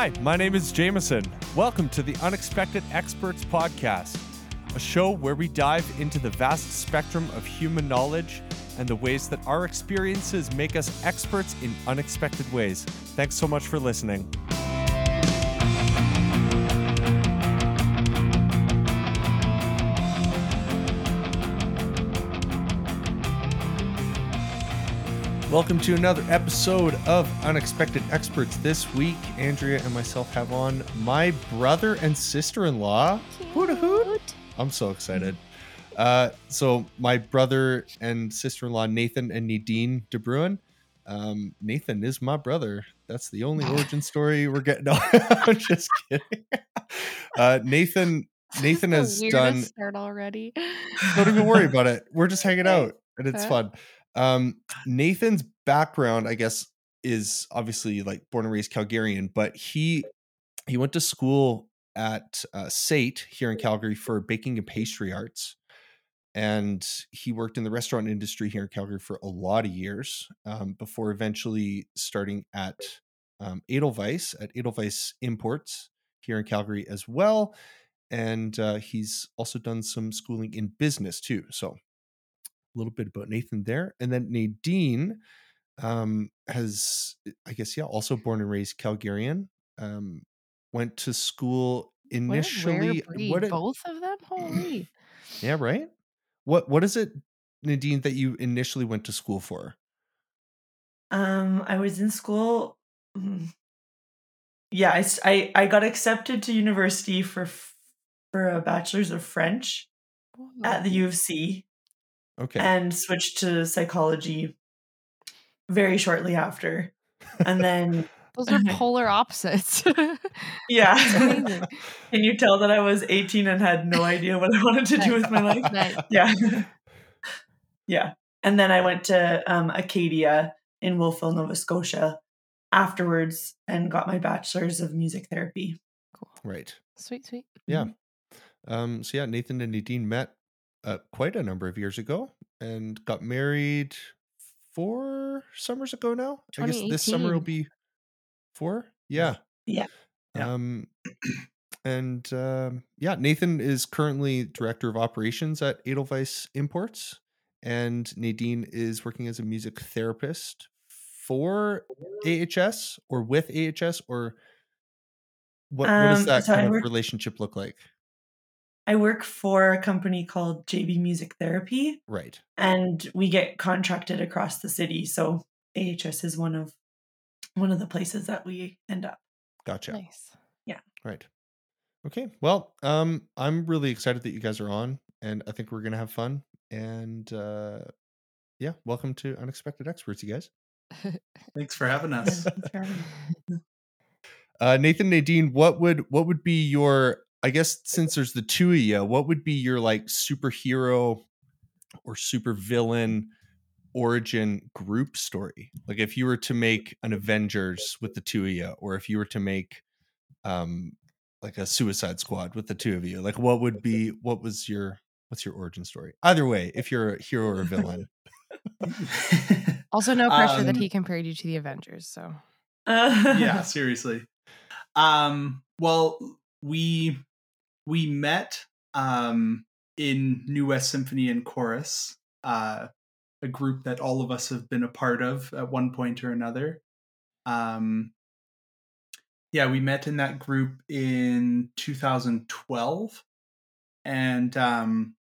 Hi, my name is Jameson. Welcome to the Unexpected Experts Podcast, a show where we dive into the vast spectrum of human knowledge and the ways that our experiences make us experts in unexpected ways. Thanks so much for listening. Welcome to another episode of Unexpected Experts. This week, Andrea and myself have on my brother and sister in law. Hoot a hoot. I'm so excited. Uh, so, my brother and sister in law, Nathan and Nadine De Bruin. Um, Nathan is my brother. That's the only origin story we're getting. No, I'm just kidding. Uh, Nathan Nathan has done. start already. Don't even worry about it. We're just hanging out and it's fun. Um, Nathan's background, I guess, is obviously like born and raised Calgarian, but he he went to school at uh, SAIT here in Calgary for baking and pastry arts, and he worked in the restaurant industry here in Calgary for a lot of years um, before eventually starting at um, Edelweiss at Edelweiss Imports here in Calgary as well. And uh, he's also done some schooling in business too. So a little bit about Nathan there. And then Nadine um, has, I guess, yeah, also born and raised Calgarian. Um, went to school What a rare initially. breed. What? it- Both of them? Holy. yeah, right. What What is it, Nadine, that you initially went to school for? Um, I was in school. mm, Yeah, I got accepted to university for for a bachelor's of French at the U of C Okay. and switched to psychology very shortly after. And then Those are polar opposites. yeah, can you tell that I was 18 and had no idea what I wanted to do with my life? Nice. Yeah. yeah. And then I went to um, Acadia in Wolfville, Nova Scotia afterwards and got my bachelor's of music therapy. right. Sweet, sweet. Yeah. Um, so yeah, Nathan and Nadine met uh, quite a number of years ago and got married four summers ago now. I guess this summer will be four. Yeah. Yeah. Yeah. Um, and um, yeah, Nathan is currently director of operations at Edelweiss Imports, and Nadine is working as a music therapist for AHS or with AHS or what, what does Um, that so kind of relationship look like? I work for a company called JB Music Therapy, Right. and we get contracted across the city. So AHS is one of one of the places that we end up. Gotcha. Nice. Yeah. Right. Okay. Well, um, I'm really excited that you guys are on, and I think we're gonna have fun. And uh, yeah, welcome to Unexpected Experts, you guys. Thanks for having us. Uh, Nathan, Nadine, what would what would be your? I guess since there's the two of you, what would be your like superhero or super villain origin group story? Like if you were to make an Avengers with the two of you, or if you were to make um like a Suicide Squad with the two of you, like what would be what was your what's your origin story? Either way, if you're a hero or a villain. Also, no pressure that Um, he compared you to the Avengers. So, yeah, seriously. Um, well, we we met um in New West Symphony and Chorus, uh, a group that all of us have been a part of at one point or another. Um, yeah, we met in that group in 2012, and um,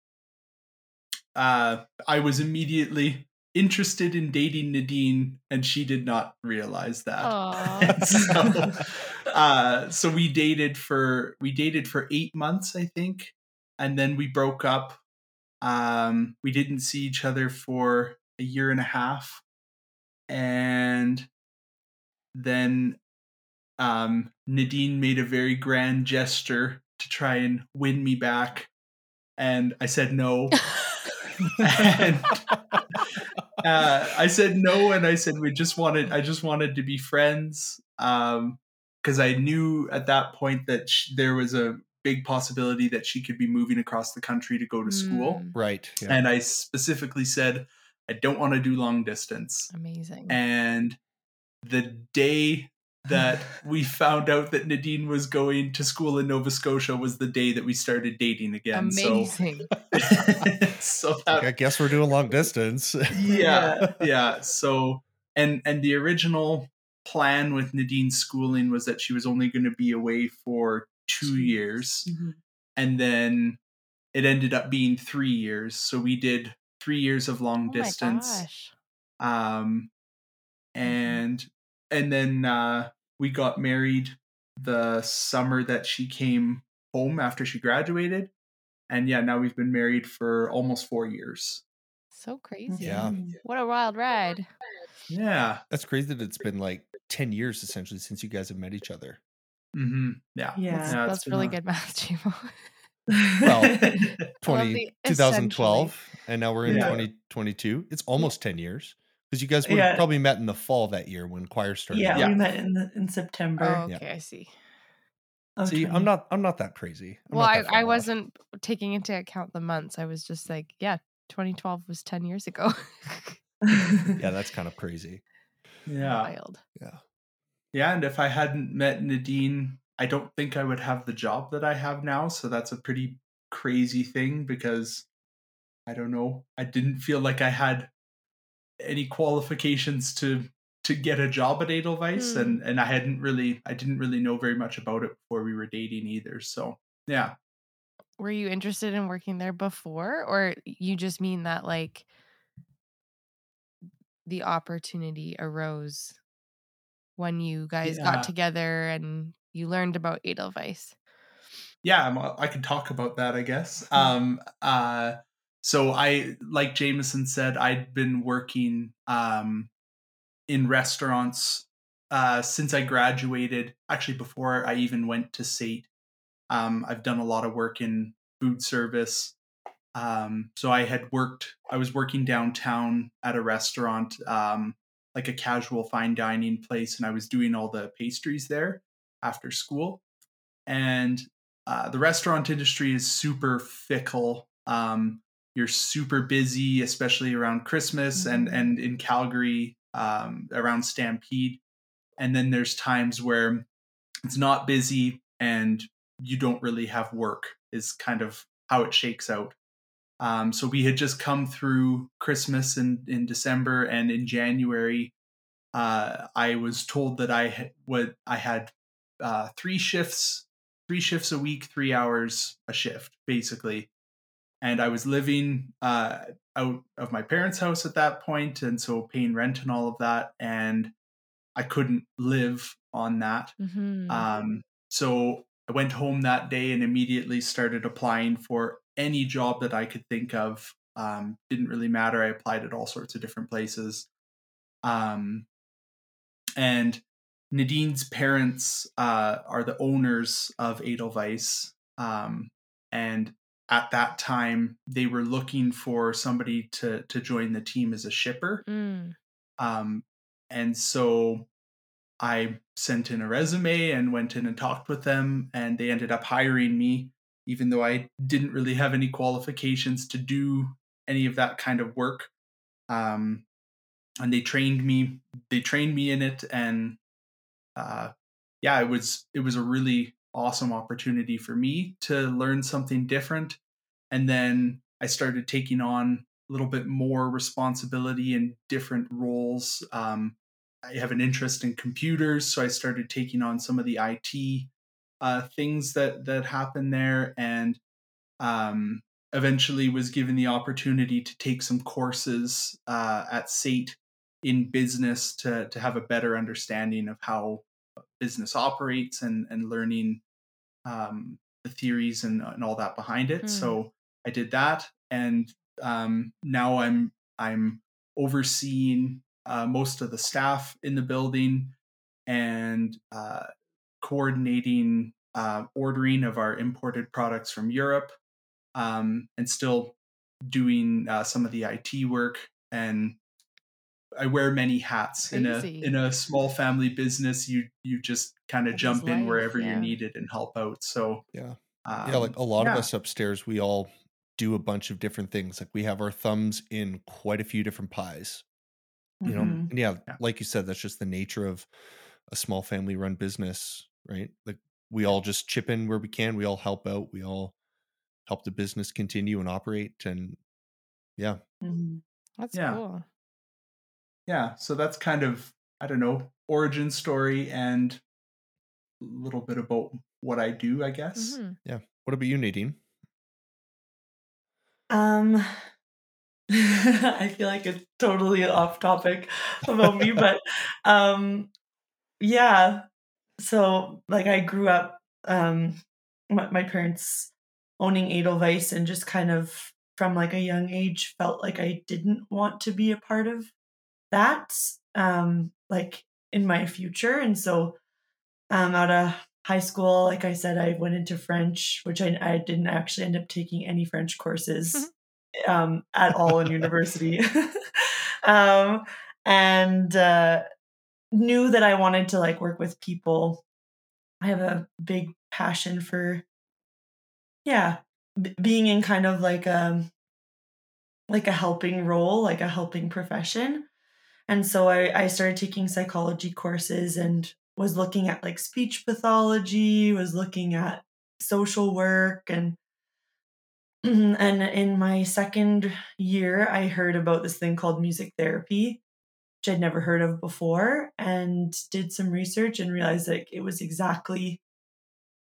uh, I was immediately interested in dating Nadine, and she did not realize that. So, uh, so we dated for we dated for eight months, I think, and then we broke up. Um, we didn't see each other for a year and a half, and then um, Nadine made a very grand gesture to try and win me back, and I said no. and uh, I said no, and I said we just wanted. I just wanted to be friends, um, because I knew at that point that sh- there was a big possibility that she could be moving across the country to go to school. Mm, Right. Yeah. And I specifically said I don't want to do long distance. amazing. And the day that we found out that Nadine was going to school in Nova Scotia was the day that we started dating again. Amazing. So, so Like, I guess we're doing long distance. yeah, yeah. So and and the original plan with Nadine's schooling was that she was only going to be away for two Two years, Mhm. and then it ended up being three years. So we did three years of long oh distance. my gosh. um and and then uh we got married the summer that she came home after she graduated and yeah now we've been married for almost four years So crazy. Yeah. What a wild ride. yeah That's crazy that it's been like 10 years essentially since you guys have met each other. hmm yeah Yeah. That's, Yeah, it's really a- good math, Chimo. Well, I 20, 2012 and now we're in Yeah. 2022. It's almost 10 years because you guys would Yeah. probably met in the fall that year when choir started. yeah, Yeah. we met in the, in September. Oh, Yeah. okay, I see. of See, I'm not I'm not that crazy. I'm well, not I, I wasn't taking into account the months. I was just like, yeah, 2012 was 10 years ago. Yeah, that's kind of crazy. yeah Wild. Yeah. Yeah and if i hadn't met nadine i don't think i would have the job that i have now so that's a pretty crazy thing because i don't know i didn't feel like i had any qualifications to to get a job at edelweiss Hmm. and and i hadn't really i didn't really know very much about it before we were dating either so yeah Were you interested in working there before, or you just mean that like the opportunity arose when you guys Yeah. got together and you learned about Edelweiss? yeah I'm, i can talk about that i guess um uh so i like jameson said i'd been working um in restaurants uh since i graduated actually before i even went to SAIT. Um i've done a lot of work in food service. Um so i had worked i was working downtown at a restaurant um like a casual fine dining place and i was doing all the pastries there after school. And uh, the restaurant industry is super fickle. Um, you're super busy, especially around Christmas and Mhm. and in Calgary um, around Stampede. And then there's times where it's not busy and you don't really have work. Is kind of how it shakes out. Um, so we had just come through Christmas in in December and in January. Uh, I was told that I had what I had uh, three shifts three shifts a week, three hours a shift, basically. And I was living uh, out of my parents' house at that point, and so paying rent and all of that, and I couldn't live on that. Mm-hmm. Um, so I went home that day and immediately started applying for any job that I could think of. Um, didn't really matter. I applied at all sorts of different places. Um, and Nadine's parents uh, are the owners of Edelweiss. Um, and at that time, they were looking for somebody to, to join the team as a shipper. Mm. Um, and so I sent in a resume and went in and talked with them, and they ended up hiring me, even though I didn't really have any qualifications to do any of that kind of work. Um, and they trained me. They trained me in it, and uh, yeah, it was it was a really awesome opportunity for me to learn something different. And then I started taking on a little bit more responsibility in different roles. Um, I have an interest in computers, so I started taking on some of the IT uh, things that that happen there, and um, eventually was given the opportunity to take some courses uh, at SAIT in business to to have a better understanding of how business operates and and learning um, the theories and, and all that behind it. Mm. So I did that, and um, now I'm I'm overseeing uh, most of the staff in the building and uh, coordinating uh, ordering of our imported products from Europe, um, and still doing uh, some of the IT work and I wear many hats in a in a small family business. You you just kind of jump in life, wherever yeah. you're needed and help out. So Yeah. um, yeah, like a lot yeah. of us upstairs, we all do a bunch of different things. Like we have our thumbs in quite a few different pies. You know, Mhm. and yeah, Yeah. like you said, that's just the nature of a small family run business, right? Like we all just chip in where we can. We all help out. We all help the business continue and operate. And yeah, Mhm. That's Yeah. cool. Yeah so that's kind of i don't know origin story and a little bit about what i do i guess Mhm. what about you, Nadine? Um, I feel like it's totally off topic about me, but um, yeah. So like I grew up, um, my, my parents owning Edelweiss and just kind of from like a young age felt like I didn't want to be a part of that, um, like in my future, and so um, out of high school, like I said, I went into French, which I, I didn't actually end up taking any French courses um, at all in university. um, and uh, knew that I wanted to like work with people. I have a big passion for, yeah, b- being in kind of like a like a helping role, like a helping profession. And so I, I started taking psychology courses and was looking at like speech pathology, was looking at social work and and in my second year I heard about this thing called music therapy, which I'd never heard of before, and did some research and realized like it was exactly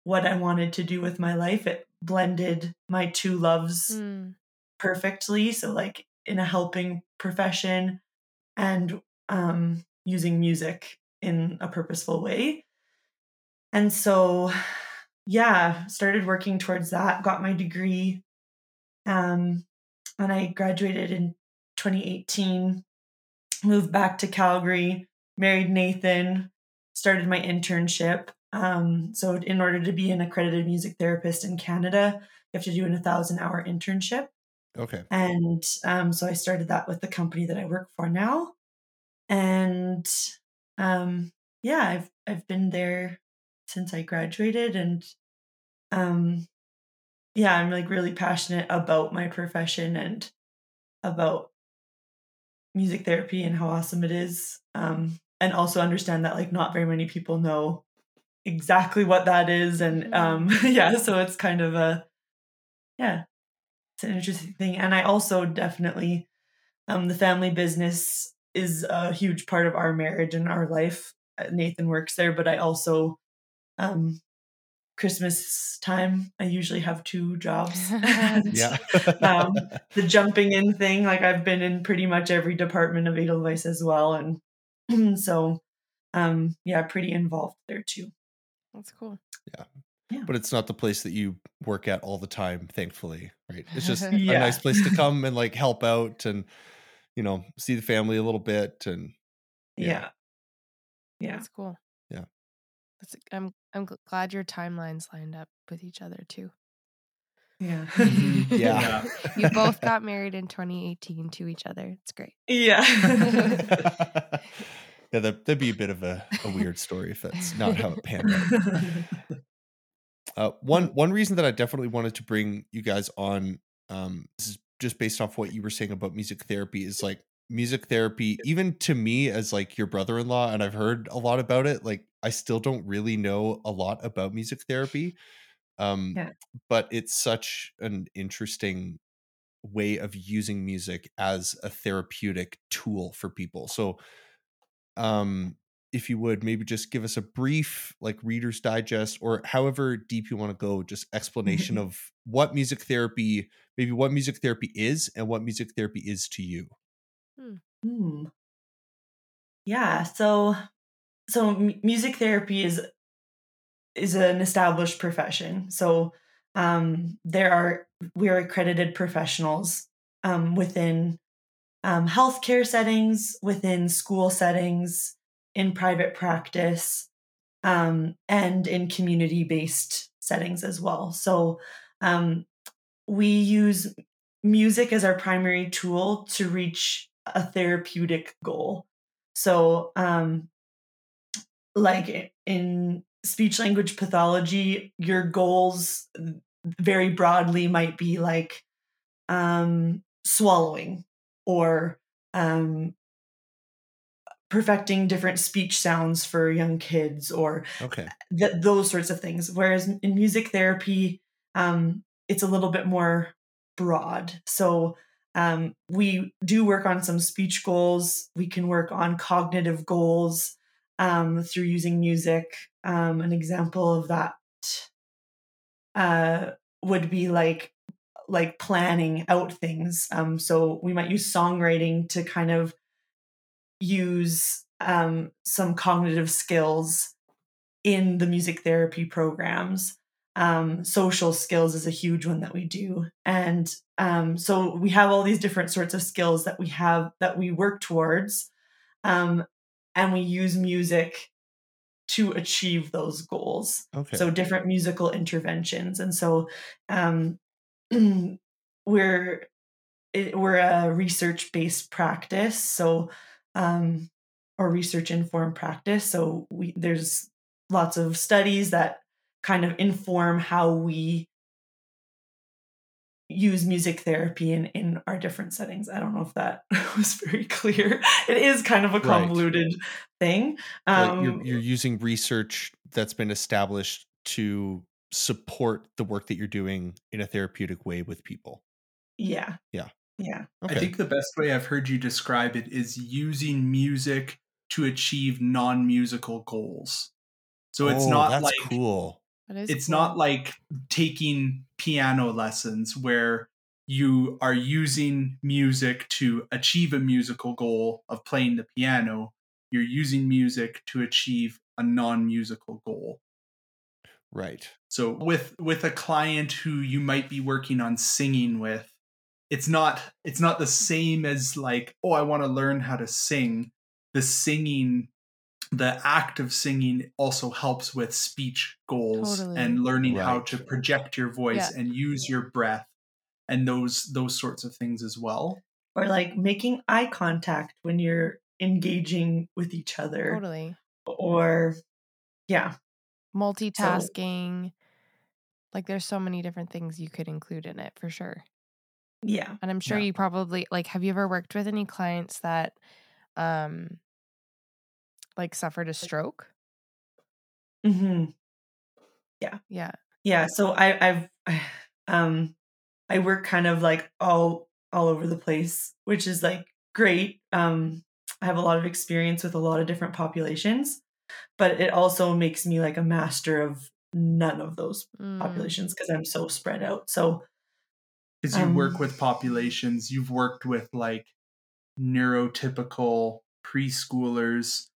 what I wanted to do with my life. It blended my two loves Mm. perfectly. So like in a helping profession and um, using music in a purposeful way. And so, yeah, started working towards that, got my degree. Um, and I graduated in 2018, moved back to Calgary, married Nathan, started my internship. Um, so, in order to be an accredited music therapist in Canada, you have to do an 1,000 hour internship. Okay. And um, so I started that with the company that I work for now. And um, yeah, I've I've been there since I graduated, and um, yeah, I'm like really passionate about my profession and about music therapy and how awesome it is. Um, and also understand that like not very many people know exactly what that is, and um, yeah, so it's kind of a yeah, it's an interesting thing. And I also definitely um, the family business is a huge part of our marriage and our life. Uh, Nathan works there, but I also um, Christmas time I usually have two jobs. And, Yeah. um, the jumping in thing, like I've been in pretty much every department of Edelweiss as well, and so um, yeah, pretty involved there too. That's cool. But it's not the place that you work at all the time, thankfully, right? It's just a nice place to come and like help out and you know see the family a little bit and Yeah. Yeah, yeah, That's cool. Yeah. That's, I'm I'm glad your timelines lined up with each other too. yeah. Yeah. You both got married in 2018 to each other. It's great. yeah. yeah, that, that'd be a bit of a, a weird story if that's not how it panned out. Uh, one one reason that I definitely wanted to bring you guys on, um, this is just based off what you were saying about music therapy, is like music therapy, even to me as like your brother-in-law, and I've heard a lot about it. Like I still don't really know a lot about music therapy, um, Yeah. but it's such an interesting way of using music as a therapeutic tool for people. So, um, if you would maybe just give us a brief like reader's digest or however deep you want to go just explanation of what music therapy maybe what music therapy is and what music therapy is to you Hmm. Yeah. So, so m- music therapy is is an established profession. So, um, there are we are accredited professionals um, within um, healthcare settings, within school settings, in private practice, um, and in community based settings as well. So, um, we use music as our primary tool to reach a therapeutic goal. So, um, like in speech language pathology, your goals very broadly might be like um, swallowing or um, perfecting different speech sounds for young kids or Okay. th- those sorts of things. Whereas in music therapy, um, it's a little bit more broad. So um, we do work on some speech goals. We can work on cognitive goals um, through using music. Um, an example of that uh, would be like like planning out things. Um, so we might use songwriting to kind of use um, some cognitive skills in the music therapy programs. Um, social skills is a huge one that we do, and um, so we have all these different sorts of skills that we have that we work towards, um, and we use music to achieve those goals. Okay. So different musical interventions, and so um, we're it, we're a research based practice. So um, or research informed practice. So we there's lots of studies that kind of inform how we use music therapy in in our different settings. I don't know if that was very clear. It is kind of a Right. convoluted thing. Like, Um, you're, you're using research that's been established to support the work that you're doing in a therapeutic way with people. yeah. Yeah. Yeah. Okay. I think the best way I've heard you describe it is using music to achieve non-musical goals. So it's Oh, not that's like cool. It's cool. not like taking piano lessons where you are using music to achieve a musical goal of playing the piano. You're using music to achieve a non-musical goal. Right. So with with a client who you might be working on singing with, it's not it's not the same as like, oh, I want to learn how to sing. The singing the act of singing also helps with speech goals Totally. and learning how to project your voice Yeah. and use your breath and those those sorts of things as well. Or like making eye contact when you're engaging with each other. totally Or yeah. multitasking. like there's so many different things you could include in it for sure. Yeah. And I'm sure Yeah. you probably like have you ever worked with any clients that um like suffered a stroke? hmm Yeah. Yeah. Yeah, So I, I've um I work kind of like all all over the place, which is like great. Um I have a lot of experience with a lot of different populations, but it also makes me like a master of none of those Mm, populations because I'm so spread out. So Because you Um, work with populations, you've worked with like neurotypical preschoolers,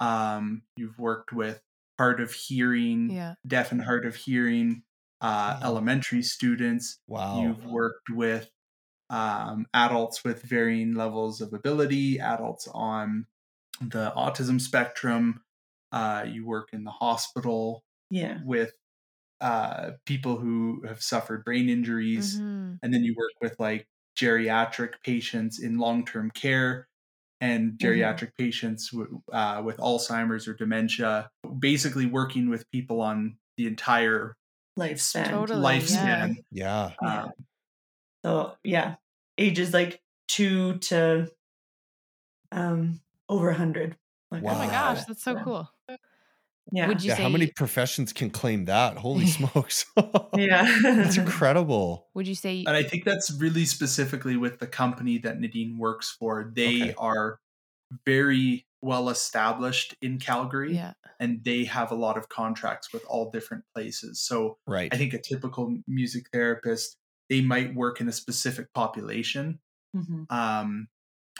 um, you've worked with hard of hearing, Yeah. deaf and hard of hearing, uh, Wow. elementary students. Wow. You've worked with um, adults with varying levels of ability, adults on the autism spectrum. Uh, you work in the hospital yeah. with uh, people who have suffered brain injuries mhm. and then you work with like geriatric patients in long-term care and Mm-hmm. geriatric patients w- uh, with alzheimer's or dementia basically working with people on the entire Lifespan. Totally. lifespan Yeah. Yeah. um, So yeah, ages like two to um over a hundred. Like, Oh my gosh, that's so Yeah. cool. Yeah. Would you Yeah. say How many professions can claim that? Holy smokes. yeah. That's incredible. would you say and i think that's really specifically with the company that nadine works for they Okay. are very well established in calgary yeah. and they have a lot of contracts with all different places so Right. I think a typical music therapist, they might work in a specific population, Mhm. um,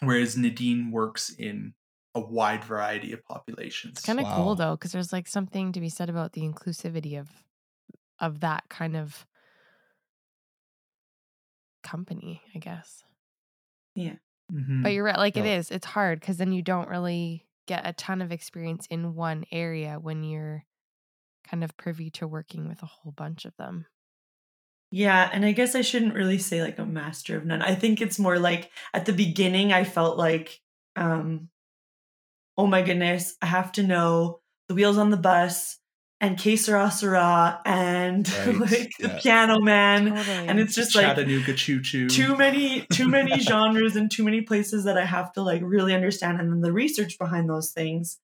whereas Nadine works in a wide variety of populations. It's kind of Wow. cool though, because there's like something to be said about the inclusivity of of that kind of company, I guess. Mhm. But you're right, like it No. is. It's hard because then you don't really get a ton of experience in one area when you're kind of privy to working with a whole bunch of them. Yeah, and I guess I shouldn't really say like a master of none. I think it's more like at the beginning I felt like um oh my goodness, I have to know the wheels on the bus, and Que Sera Sera and Right, like the. Piano Man. Totally. And it's just like Chattanooga Choo Choo. too many too many genres and too many places that I have to like really understand and then the research behind those things.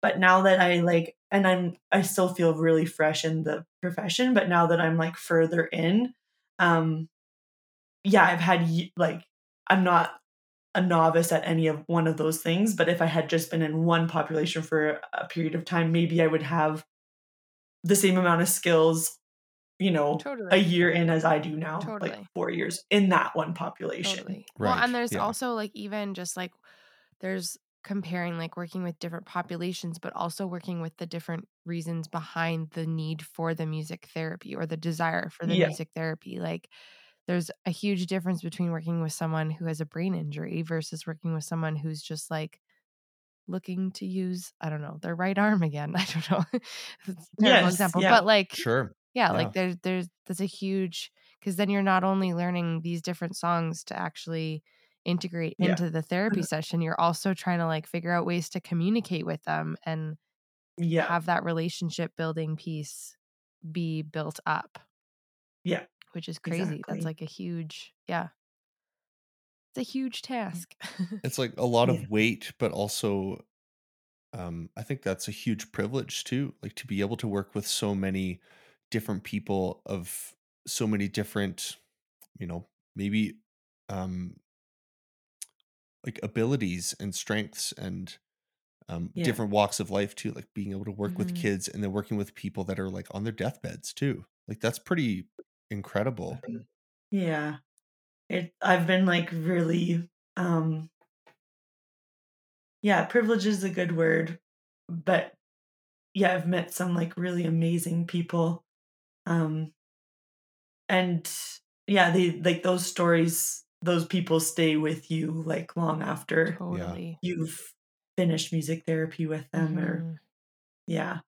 But now that I like and I'm I still feel really fresh in the profession, but now that I'm like further in, um yeah, I've had like I'm not a novice at any of one of those things, but if I had just been in one population for a period of time, maybe I would have the same amount of skills, you know, Totally. a year in as I do now, like four years in that one population. Totally. Well, and there's yeah. also like even just like there's comparing like working with different populations, but also working with the different reasons behind the need for the music therapy or the desire for the Yeah. music therapy. Like there's a huge difference between working with someone who has a brain injury versus working with someone who's just like looking to use, I don't know, their right arm again. I don't know. It's a terrible Yes, example. yeah. But like Sure. yeah, Yeah. like there's there's that's a huge because then you're not only learning these different songs to actually integrate Yeah. into the therapy mm-hmm. session you're also trying to like figure out ways to communicate with them and Yeah. have that relationship building piece be built up Yeah. Which is crazy Exactly. that's like a huge yeah it's a huge task It's like a lot Yeah. of weight, but also um I think that's a huge privilege too. Like to be able to work with so many different people of so many different, you know, maybe um like abilities and strengths and um Yeah. different walks of life too, like being able to work with Mhm. kids and then working with people that are like on their deathbeds too. Like that's pretty incredible. Yeah. It I've been like really um yeah, privilege is a good word, but yeah, I've met some like really amazing people. Um and yeah, they like those stories, those people stay with you like long after totally you've finished music therapy with them or Mhm. yeah.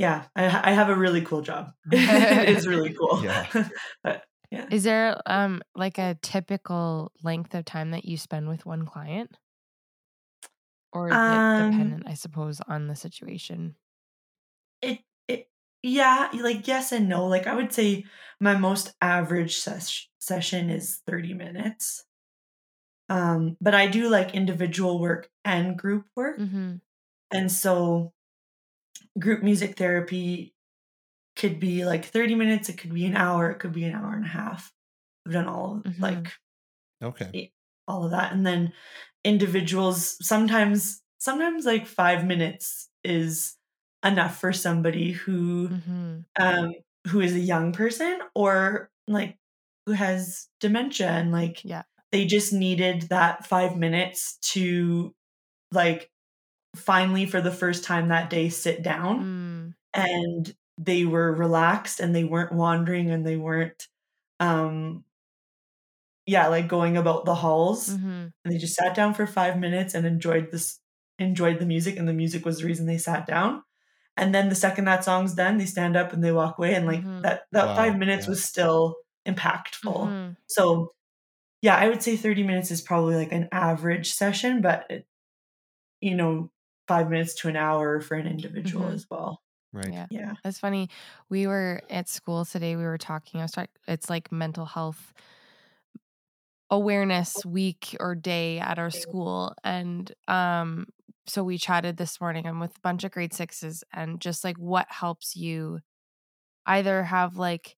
Yeah, I I have a really cool job. it is really cool. Yeah. but yeah. is there um like a typical length of time that you spend with one client or is Um, it dependent i suppose on the situation it it yeah like yes and no like i would say my most average ses- session is 30 minutes um but i do like individual work and group work mm-hmm. and so group music therapy could be like 30 minutes it could be an hour it could be an hour and a half i've done all Mhm. like Okay. all of that and then individuals sometimes sometimes like 5 minutes is enough for somebody who Mm-hmm. um who is a young person or like who has dementia and like Yeah. they just needed that 5 minutes to like finally for the first time that day sit down Mm. and they were relaxed and they weren't wandering and they weren't um yeah like going about the halls Mm-hmm. and they just sat down for five minutes and enjoyed this enjoyed the music and the music was the reason they sat down and then the second that song's done they stand up and they walk away and like Mhm. that that Wow, five minutes yeah. was still impactful Mhm. so yeah i would say 30 minutes is probably like an average session but it, you know five minutes to an hour for an individual Mhm. as well Right. Yeah. yeah That's funny. We were at school today. We were talking. I was talking. It's like mental health awareness week or day at our school, and um, so we chatted this morning. I'm with a bunch of grade sixes, and just like what helps you either have like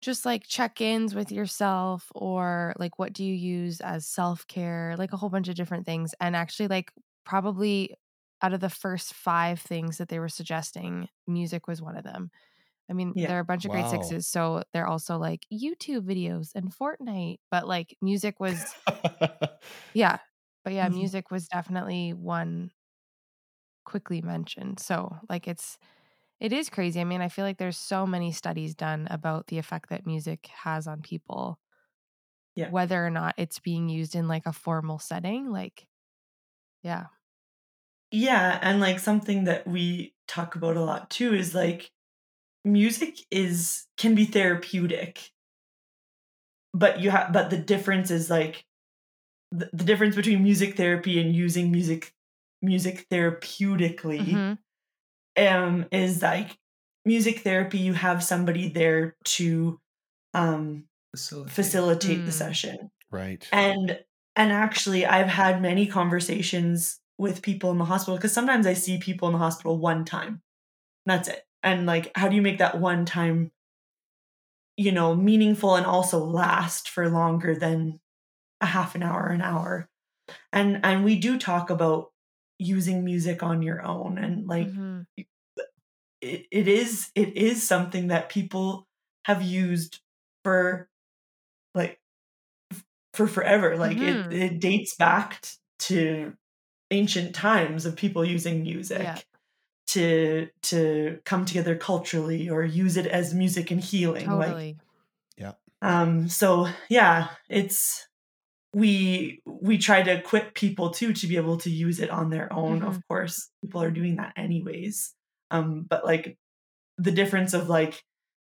just like check-ins with yourself or like what do you use as self-care like a whole bunch of different things and actually like probably out of the first five things that they were suggesting music was one of them i mean Yeah. there are a bunch of grade Wow. sixes so they're also like youtube videos and fortnite but like music was yeah but yeah Mhm. music was definitely one quickly mentioned so like it's it is crazy i mean i feel like there's so many studies done about the effect that music has on people Yeah. whether or not it's being used in like a formal setting like yeah Yeah, and like something that we talk about a lot too is like music is can be therapeutic. But you have but the difference is like the, the difference between music therapy and using music music therapeutically Mhm. um is like music therapy you have somebody there to um Facilitate. facilitate the Mm. session Right. and and actually i've had many conversations with people in the hospital because sometimes i see people in the hospital one time. That's it. And like how do you make that one time you know meaningful and also last for longer than a half an hour an hour? And and we do talk about using music on your own and like Mhm. it, it is it is something that people have used for like for forever like Mhm. it, it dates back t- to ancient times of people using music Yeah. to to come together culturally or use it as music and healing like yeah um so yeah it's we we try to equip people too to be able to use it on their own Mhm. of course people are doing that anyways um but like the difference of like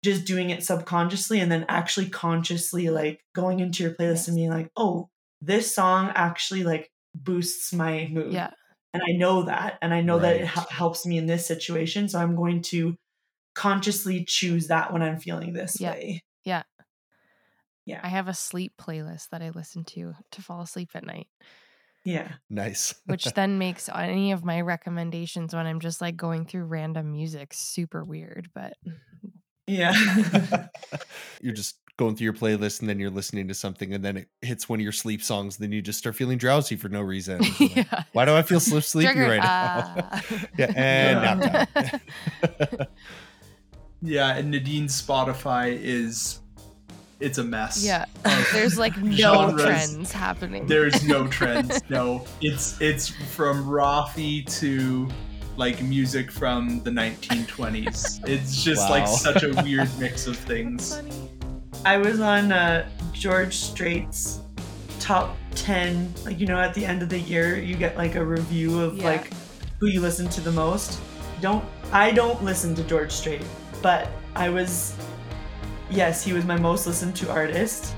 just doing it subconsciously and then actually consciously like going into your playlist and being like oh this song actually like boosts my mood yeah. and i know that and i know that it Right. helps me in this situation so i'm going to consciously choose that when i'm feeling this Yeah. way Yeah. Yeah. I have a sleep playlist that I listen to to fall asleep at night, yeah Nice. which then makes any of my recommendations when I'm just like going through random music super weird. But mm-hmm. Yeah you're just going through your playlist and then you're listening to something and then it hits one of your sleep songs and then you just start feeling drowsy for no reason. You're like, yeah. Why do I feel so sleepy Triggered. right now? Ah. yeah, and Yeah. nap. Yeah, and Nadine's Spotify is it's a mess. yeah. There's like no genres. trends happening. There's no trends. no. It's it's from Raffi to like music from the 1920s. It's just like such a weird mix of things. I was on uh, George Strait's top 10. Like, you know, at the end of the year, you get like a review of Yeah. like who you listen to the most. Don't, I don't listen to George Strait, but I was, yes, he was my most listened to artist.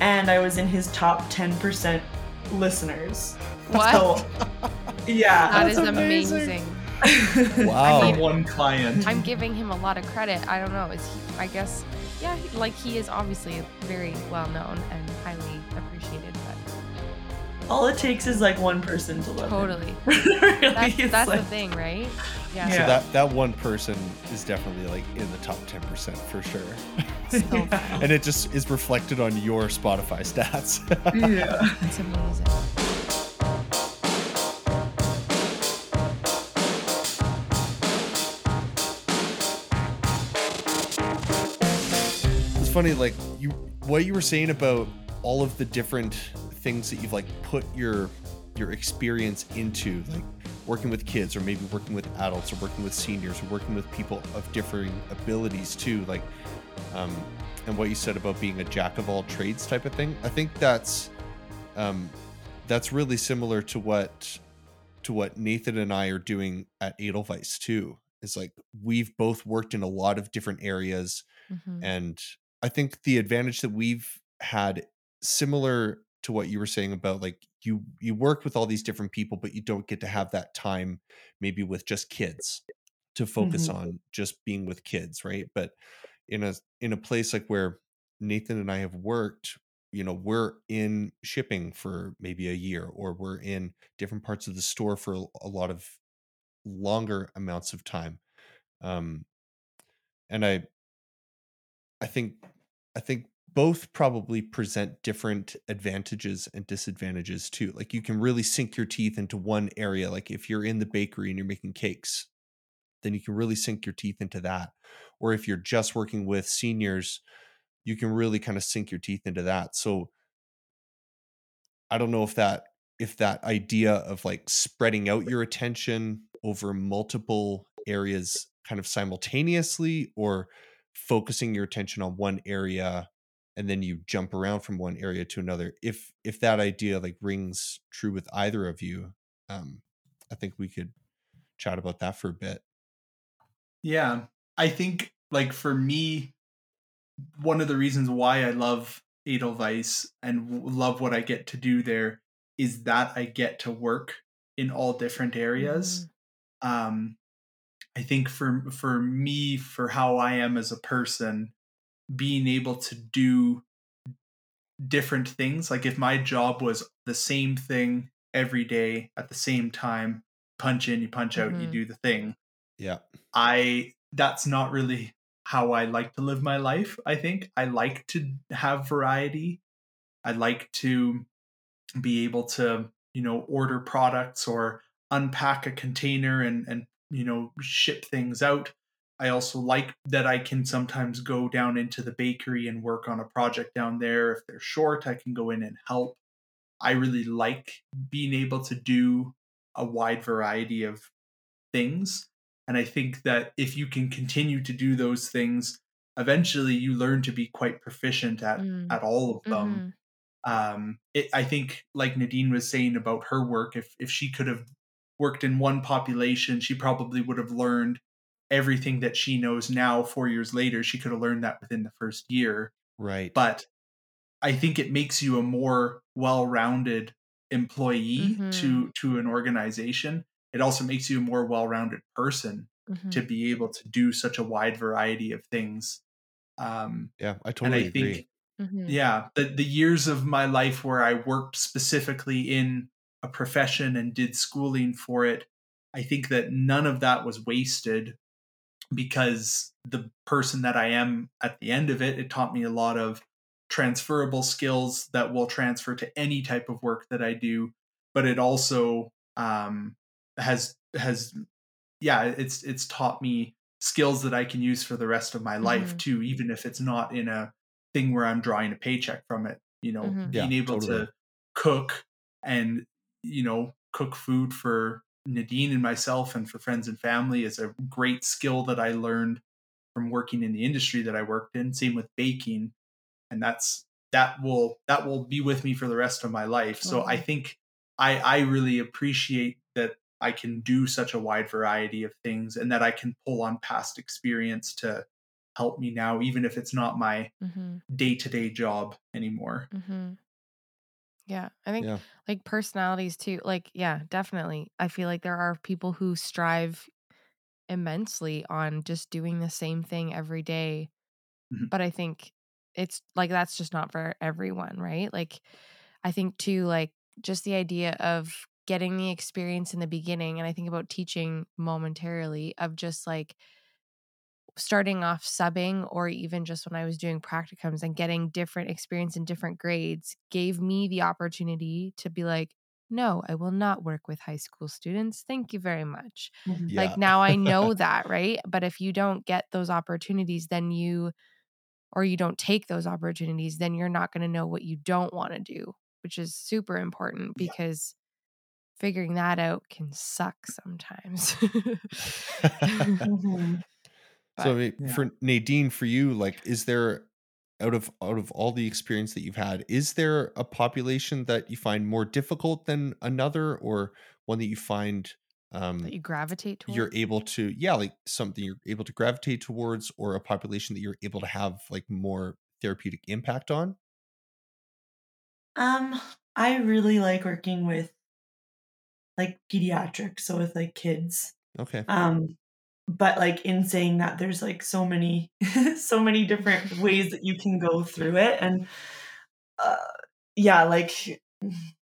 And I was in his top 10% listeners. What? So, yeah. That's amazing. amazing. Wow. I From one client. I'm giving him a lot of credit. I don't know. Is he, I guess, yeah, like he is obviously very well known and highly appreciated, but All it takes is like one person to love him. totally. really, That's, that's like- the thing, right? Yeah. Yeah. So that that one person is definitely like in the top 10% for sure. So Yeah. and it just is reflected on your Spotify stats. yeah. It's amazing. Funny like you what you were saying about all of the different things that you've like put your your experience into like working with kids or maybe working with adults or working with seniors or working with people of differing abilities too like um and what you said about being a jack of all trades type of thing i think that's um that's really similar to what to what nathan and i are doing at edelweiss too is like we've both worked in a lot of different areas Mhm. and i think the advantage that we've had similar to what you were saying about like you you work with all these different people but you don't get to have that time maybe with just kids to focus Mhm. on just being with kids right but in a in a place like where nathan and i have worked you know we're in shipping for maybe a year or we're in different parts of the store for a- a lot of longer amounts of time um and i I think I think both probably present different advantages and disadvantages too. Like you can really sink your teeth into one area. Like if you're in the bakery and you're making cakes, then you can really sink your teeth into that. Or if you're just working with seniors, you can really kind of sink your teeth into that. So I don't know if that if that idea of like spreading out your attention over multiple areas kind of simultaneously or focusing your attention on one area and then you jump around from one area to another if if that idea like rings true with either of you um i think we could chat about that for a bit Yeah. I think like for me, one of the reasons why I love Edelweiss and w- love what I get to do there is that I get to work in all different areas. Um I think for for me, for how I am as a person, being able to do different things, like if my job was the same thing every day at the same time, punch in, you punch out, Mhm. you do the thing. Yeah. I that's not really how I like to live my life. I think I like to have variety. I like to be able to, you know, order products or unpack a container and and you know, ship things out. I also like that I can sometimes go down into the bakery and work on a project down there. If they're short, I can go in and help. I really like being able to do a wide variety of things. And I think that if you can continue to do those things, eventually you learn to be quite proficient at, Mm. at all of them. Mhm. Um, it, I think, like Nadine was saying about her work, if, if she could have worked in one population, she probably would have learned everything that she knows now, four years later. She could have learned that within the first year Right. but I think it makes you a more well-rounded employee Mhm. to to an organization. It also makes you a more well-rounded person Mhm. to be able to do such a wide variety of things. Um, yeah, I and totally I agree. think, Mhm. yeah, the the years of my life where I worked specifically in a profession and did schooling for it, I think that none of that was wasted because the person that I am at the end of it, it taught me a lot of transferable skills that will transfer to any type of work that I do. But it also um, has has yeah, it's it's taught me skills that I can use for the rest of my life Mhm. too, even if it's not in a thing where I'm drawing a paycheck from it. You know, Mhm. being Yeah, able totally. to cook and you know cook food for Nadine and myself and for friends and family is a great skill that I learned from working in the industry that I worked in. Same with baking, and that's that will that will be with me for the rest of my life. So I Mhm. think I I really appreciate that I can do such a wide variety of things and that I can pull on past experience to help me now, even if it's not my day to day job anymore. Mhm. Yeah, I think Yeah. like personalities too. Like, yeah, definitely. I feel like there are people who strive immensely on just doing the same thing every day. Mhm. But I think it's like that's just not for everyone, right? Like, I think too, like just the idea of getting the experience in the beginning, and I think about teaching momentarily of just like starting off subbing or even just when I was doing practicums and getting different experience in different grades gave me the opportunity to be like, no, I will not work with high school students. Thank you very much. Mhm. Yeah. Like now I know that, right? But if you don't get those opportunities, then you, or you don't take those opportunities, then you're not going to know what you don't want to do, which is super important Yeah. because figuring that out can suck sometimes. Mhm. so I mean, Yeah. for Nadine, for you, like, is there out of out of all the experience that you've had, is there a population that you find more difficult than another, or one that you find um, that you gravitate towards. you're able to, yeah, like something you're able to gravitate towards, or a population that you're able to have like more therapeutic impact on? Um, I really like working with like pediatrics, so with like kids. Okay. Um, but like in saying that, there's like so many, so many different ways that you can go through it, and uh, yeah, like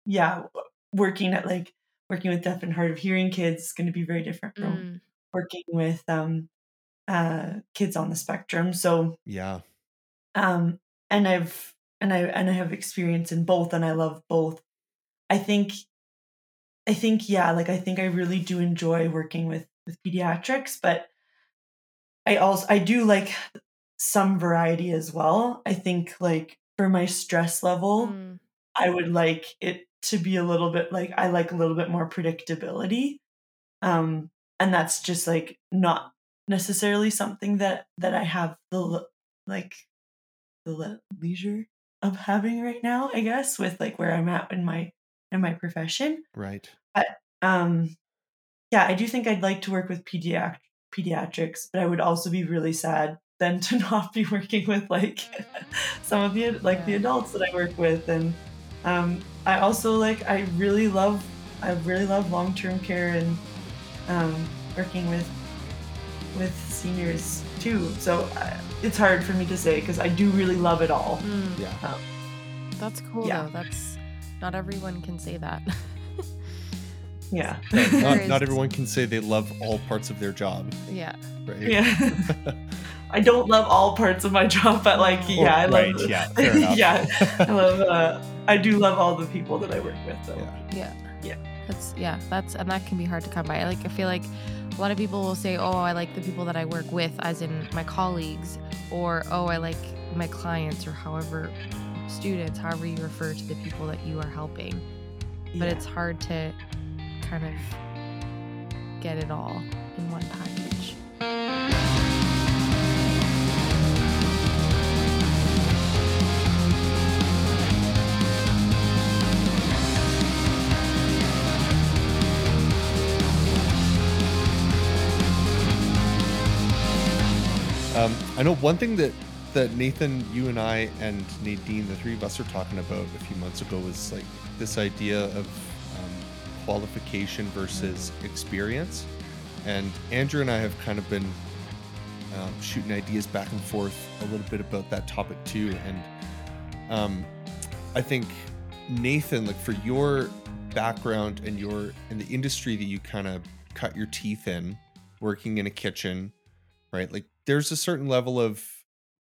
yeah, working at like working with deaf and hard of hearing kids is going to be very different from Mm, working with um uh kids on the spectrum. So Yeah. um and i've and i and i have experience in both and i love both i think i think yeah like i think i really do enjoy working with with pediatrics but i also i do like some variety as well. I think like for my stress level mm, i would like it to be a little bit like i like a little bit more predictability um and that's just like not necessarily something that that i have the like the le- leisure of having right now i guess with like where i'm at in my in my profession. Right. But um yeah i do think i'd like to work with pediatric pediatrics but i would also be really sad then to not be working with like some of the like the adults that i work with and um i also like i really love i really love long-term care and um working with with seniors too. So uh, it's hard for me to say because I do really love it all. Mm, Yeah. Um, that's cool Yeah. though. That's not everyone can say that. yeah. Not, not everyone can say they love all parts of their job, yeah. right? yeah. I don't love all parts of my job, but like, Oh, yeah, I love. right, yeah, fair enough. yeah, I love. Uh, I do love all the people that I work with, though. Yeah. Yeah. Yeah. That's yeah, that's and that can be hard to come by. Like I feel like a lot of people will say, "Oh, I like the people that I work with as in my colleagues," or "Oh, I like my clients," or however students, however you refer to the people that you are helping. But Yeah. it's hard to kind of get it all in one package. Um, I know one thing that that Nathan, you and I, and Nadine, the three of us, were talking about a few months ago was like this idea of qualification versus experience. And Andrea and I have kind of been um, shooting ideas back and forth a little bit about that topic too. And um, I think Nathan, like for your background and your in the industry that you kind of cut your teeth in, working in a kitchen, right? Like there's a certain level of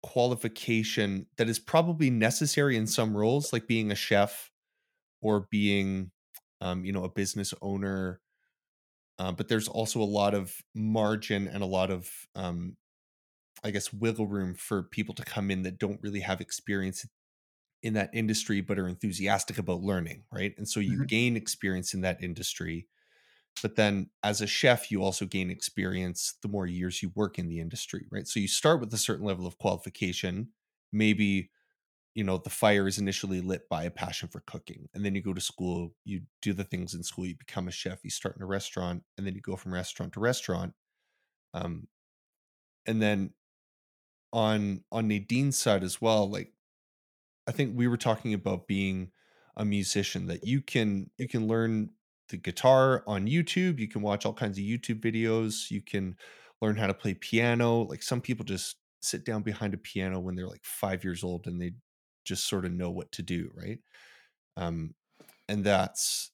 qualification that is probably necessary in some roles, like being a chef or being, um, you know, a business owner. Uh, but there's also a lot of margin and a lot of, um, I guess, wiggle room for people to come in that don't really have experience in that industry but are enthusiastic about learning, right? And so you Mhm. gain experience in that industry. But then as a chef, you also gain experience the more years you work in the industry, right? So you start with a certain level of qualification. Maybe, you know, the fire is initially lit by a passion for cooking. And then you go to school, you do the things in school, you become a chef, you start in a restaurant, and then you go from restaurant to restaurant. Um, and then on on Nadine's side as well, like I think we were talking about being a musician that you can you can learn the guitar on YouTube, you can watch all kinds of YouTube videos, you can learn how to play piano. Like some people just sit down behind a piano when they're like 5 years old and they just sort of know what to do, right? Um and that's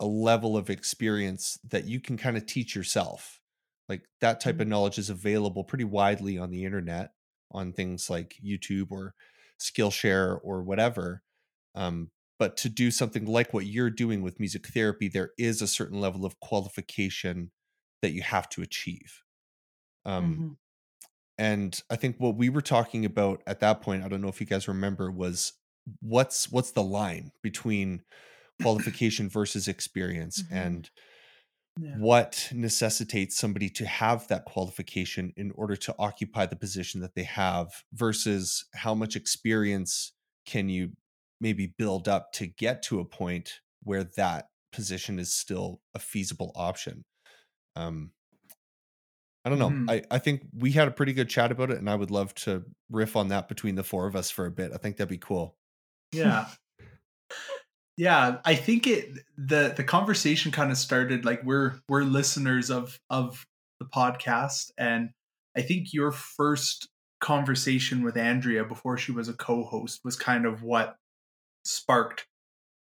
a level of experience that you can kind of teach yourself. Like that type of knowledge is available pretty widely on the internet on things like YouTube or Skillshare or whatever. Um, but to do something like what you're doing with music therapy, there is a certain level of qualification that you have to achieve. Um, Mhm. And I think what we were talking about at that point, I don't know if you guys remember, was what's what's the line between qualification versus experience Mhm. and Yeah. what necessitates somebody to have that qualification in order to occupy the position that they have versus how much experience can you maybe build up to get to a point where that position is still a feasible option um i don't know Mhm. I, I think we had a pretty good chat about it and i would love to riff on that between the four of us for a bit i think that'd be cool yeah yeah i think it the the conversation kind of started like we're we're listeners of of the podcast and i think your first conversation with andrea before she was a co-host was kind of what sparked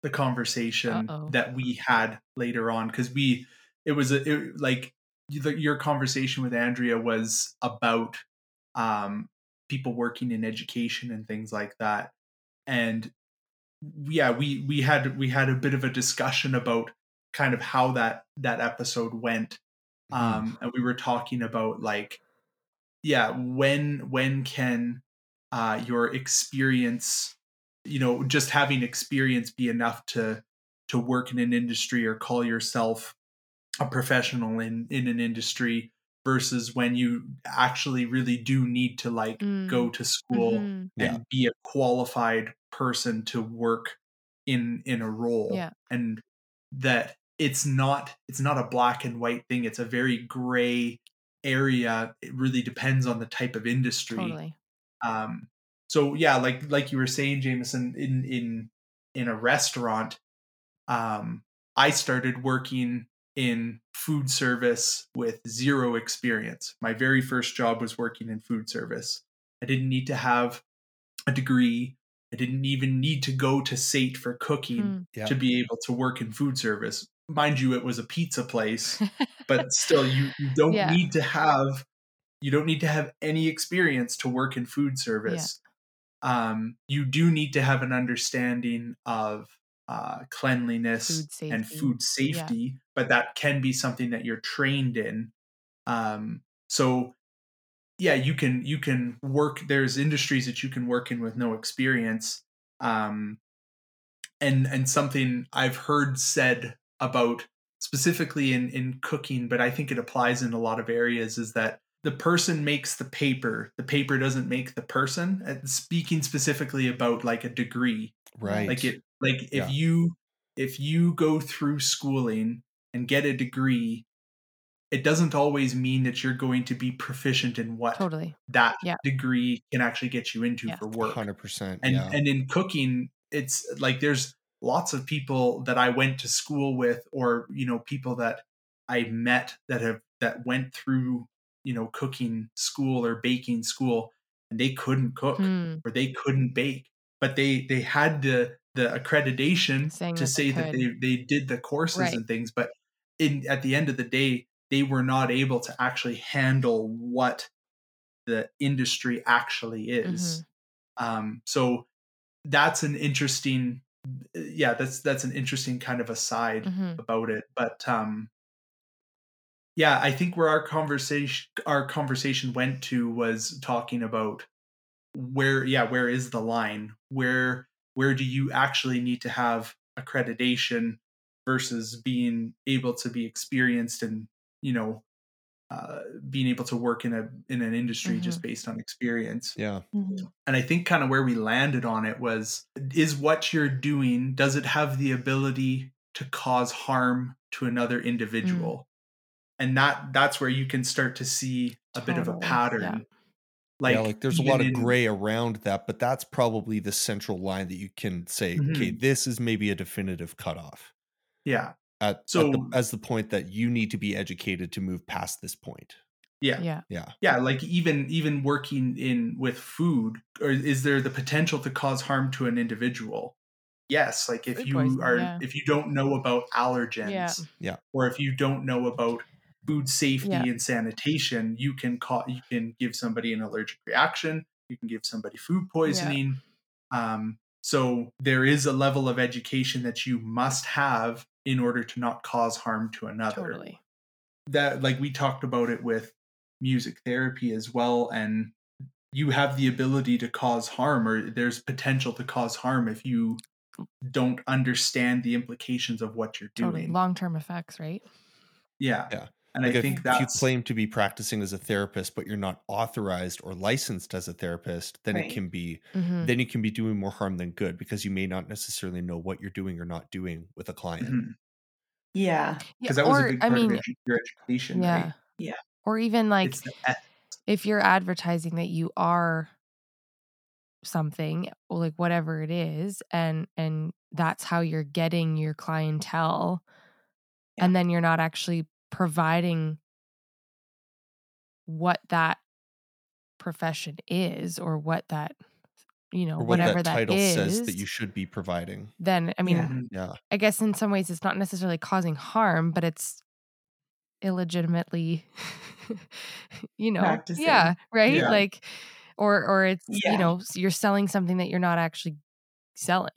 the conversation Uh-oh. that we had later on because we it was a, it, like the, your conversation with andrea was about um people working in education and things like that. And yeah we we had we had a bit of a discussion about kind of how that that episode went um and we were talking about like yeah when when can uh your experience you know just having experience be enough to to work in an industry or call yourself a professional in in an industry versus when you actually really do need to like Mm. go to school Mhm. Yeah. and be a qualified person to work in in a role Yeah. and that it's not it's not a black and white thing it's a very gray area it really depends on the type of industry Totally. um so yeah like like you were saying jameson in in in a restaurant um i started working in food service with zero experience. My very first job was working in food service. I didn't need to have a degree. I didn't even need to go to SAIT for cooking Hmm. Yeah. to be able to work in food service. Mind you, it was a pizza place, but still, you, you don't Yeah. need to have you don't need to have any experience to work in food service. Um, you do need to have an understanding of uh, cleanliness Food and food safety, but that can be something that you're trained in. Um, so yeah, you can you can work. There's industries that you can work in with no experience. Um, and and something I've heard said about specifically in in cooking, but I think it applies in a lot of areas is that the person makes the paper. The paper doesn't make the person. And speaking specifically about like a degree, Right. like it like if Yeah. you if you go through schooling and get a degree, it doesn't always mean that you're going to be proficient in what totally. that Yeah. degree can actually get you into Yeah. for work Hundred percent. and Yeah. and in cooking it's like there's lots of people that i went to school with or you know people that i met that have that went through you know cooking school or baking school and they couldn't cook Hmm. or they couldn't bake but they they had the the accreditation Saying to that they say that they they did the courses Right. and things but in at the end of the day they were not able to actually handle what the industry actually is Mm-hmm. um so that's an interesting yeah that's that's an interesting kind of aside Mhm. about it but um yeah i think where our conversation our conversation went to was talking about where yeah where is the line where where do you actually need to have accreditation versus being able to be experienced and you know uh, being able to work in a in an industry just mm-hmm. based on experience yeah. Mm-hmm. and I think kind of where we landed on it was is what you're doing, does it have the ability to cause harm to another mm. individual? And that that's where you can start to see a bit of a Totally, pattern. Yeah. Like, yeah, like there's a lot of in- gray around that, but that's probably the central line that you can say, okay, Mhm. this is maybe a definitive cutoff Yeah. at, at So- the, as the point that you need to be educated to move past this point. Yeah. Yeah. Yeah. Yeah, like even even working in with food, or is there the potential to cause harm to an individual? Yes, like if Food you poisoning, are yeah. if you don't know about allergens, Yeah. Yeah. or if you don't know about food safety Yeah. and sanitation, you can call you can give somebody an allergic reaction, you can give somebody food poisoning. Um, so there is a level of education that you must have in order to not cause harm to another Totally. that like we talked about it with music therapy as well and you have the ability to cause harm or there's potential to cause harm if you don't understand the implications of what you're Totally. doing Long term effects, right? yeah Yeah. And Like i if, think if you claim to be practicing as a therapist, but you're not authorized or licensed as a therapist, then Right. it can be Mhm. then you can be doing more harm than good because you may not necessarily know what you're doing or not doing with a client. Mhm. Yeah. because Yeah, that was or, a big I part mean, of your education yeah. right Yeah. Or even like it's the eth- if you're advertising that you are something or like whatever it is and and that's how you're getting your clientele Yeah. and then you're not actually providing what that profession is or what that you know Or what whatever that title is says that you should be providing. then i mean Yeah. Yeah. I guess in some ways it's not necessarily causing harm, but it's illegitimately, you know, Practicing. yeah, right, Yeah. like, or or it's Yeah. you know you're selling something that you're not actually selling,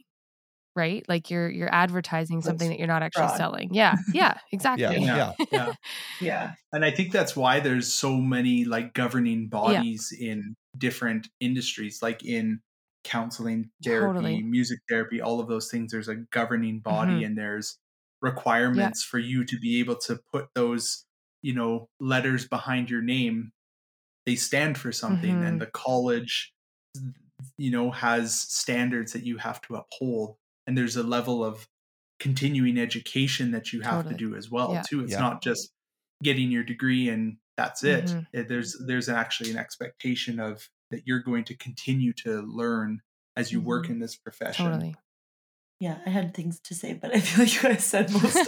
right? Like you're you're advertising something That's that you're not actually fraud. selling. Yeah, yeah, exactly. Yeah. yeah yeah Yeah. and i think that's why there's so many like governing bodies in different industries like in counseling therapy Totally. music therapy all of those things there's a governing body Mhm. and there's requirements for you to be able to put those you know letters behind your name they stand for something Mhm. and the college you know has standards that you have to uphold and there's a level of continuing education that you have Totally. to do as well Yeah. too it's Yeah. not just getting your degree and that's it. Mhm. There's there's actually an expectation of that you're going to continue to learn as you work Mhm. in this profession Totally. yeah, I had things to say, but I feel like you guys said most of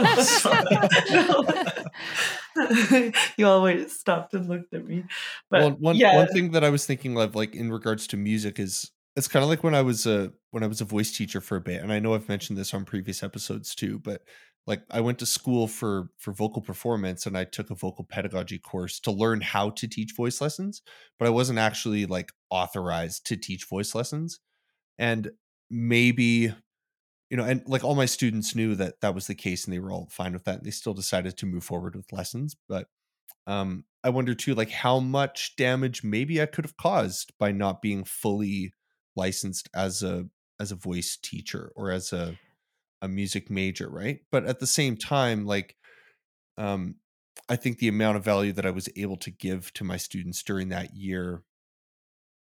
them. you always stopped and looked at me. But well, one yeah, one thing that I was thinking of, like in regards to music, is it's kind of like when I was a when I was a voice teacher for a bit, and I know I've mentioned this on previous episodes too, but like I went to school for for vocal performance and I took a vocal pedagogy course to learn how to teach voice lessons, but I wasn't actually like authorized to teach voice lessons. And maybe you know, and like all my students knew that that was the case and they were all fine with that. And they still decided to move forward with lessons, but um I wonder too like how much damage maybe I could have caused by not being fully licensed as a as a voice teacher or as a a music major, right? But at the same time, like, um, I think the amount of value that I was able to give to my students during that year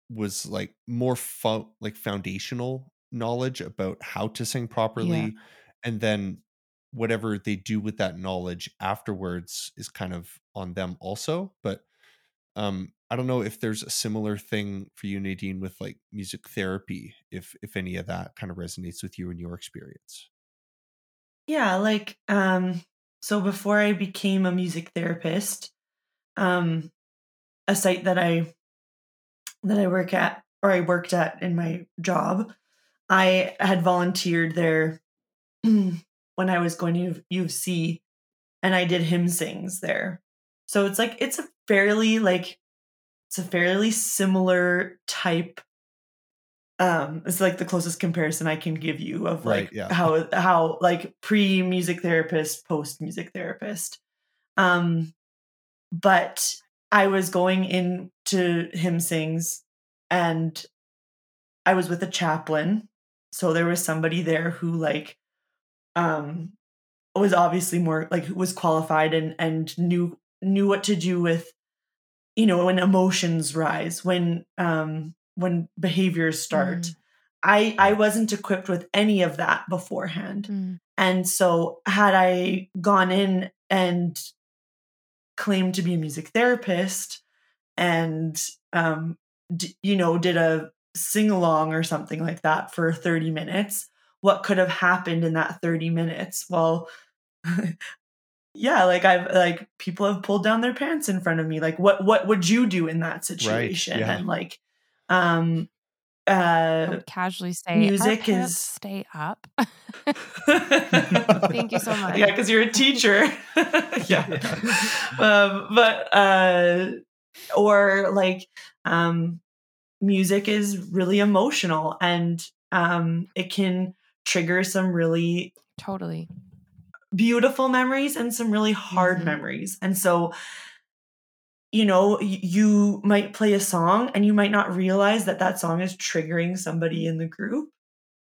was like more fun, like foundational knowledge about how to sing properly, Yeah. and then whatever they do with that knowledge afterwards is kind of on them also. But um, I don't know if there's a similar thing for you, Nadine, with like music therapy, if if any of that kind of resonates with you in your experience. yeah, like um, so before I became a music therapist, um, a site that I that I work at or I worked at in my job, I had volunteered there when I was going to U C and I did hymn sings there. So it's like it's a fairly like it's a fairly similar type um it's like the closest comparison I can give you of Right, like yeah. how how like pre music therapist post music therapist um but I was going into hymn sings and I was with a chaplain so there was somebody there who like um was obviously more like who was qualified and and knew knew what to do with you know when emotions rise when um when behaviors start Mm. i i wasn't equipped with any of that beforehand Mm. and so had i gone in and claimed to be a music therapist and um d- you know did a sing along or something like that for 30 minutes what could have happened in that 30 minutes well yeah like i've like people have pulled down their pants in front of me like what what would you do in that situation yeah. and like um uh would casually say, music is- stay up. thank you so much. yeah because you're a teacher yeah um but uh or like um music is really emotional and um it can trigger some really totally. Beautiful memories and some really hard Mhm. memories. And so, you know, you might play a song and you might not realize that that song is triggering somebody in the group.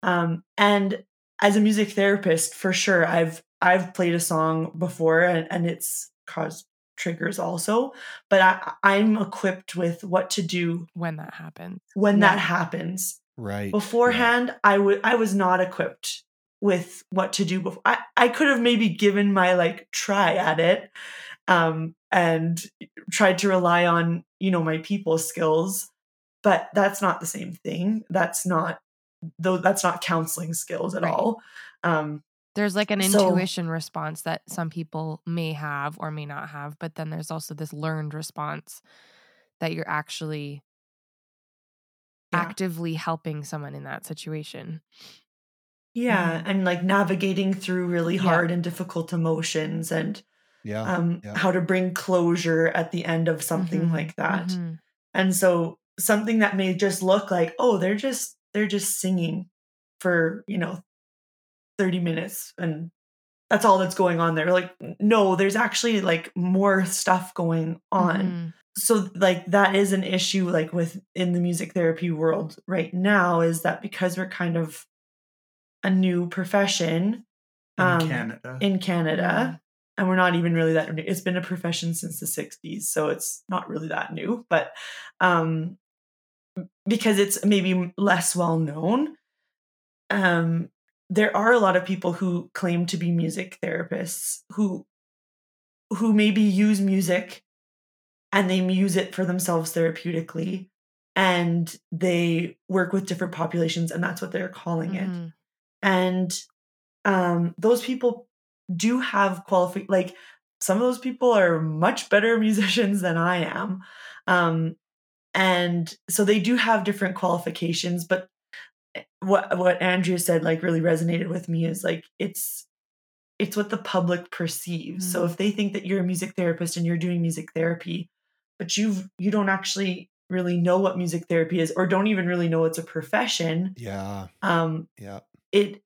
Um, and as a music therapist, for sure, I've I've played a song before and, and it's caused triggers also. But I, I'm equipped with what to do When that happens. when Yeah. that happens Right. beforehand i would i was not equipped with what to do before i i could have maybe given my like try at it um and tried to rely on you know my people skills but that's not the same thing that's not though that's not counseling skills at Right. all um There's like an So- intuition response that some people may have or may not have, but then there's also this learned response that you're actually Yeah. actively helping someone in that situation. Yeah and like navigating through really Yeah. hard and difficult emotions and Yeah. um yeah. how to bring closure at the end of something Mhm, like that mhm. And so something that may just look like, oh, they're just they're just singing for, you know, 30 minutes and that's all that's going on there. Like no, there's actually like more stuff going on. Mhm. So like that is an issue like with in the music therapy world right now is that because we're kind of a new profession in um, Canada. in Canada and we're not even really that new. It's been a profession since the 60s, so it's not really that new, but um because it's maybe less well known, um there are a lot of people who claim to be music therapists who who maybe use music and they use it for themselves therapeutically and they work with different populations and that's what they're calling it Mhm. And um, those people do have qualify like some of those people are much better musicians than I am. Um, and so they do have different qualifications, but eh, what what Andrea said like really resonated with me is like it's it's what the public perceives. Mm. So if they think that you're a music therapist and you're doing music therapy, but you've you don't actually really know what music therapy is or don't even really know it's a profession. Yeah. Um yeah. It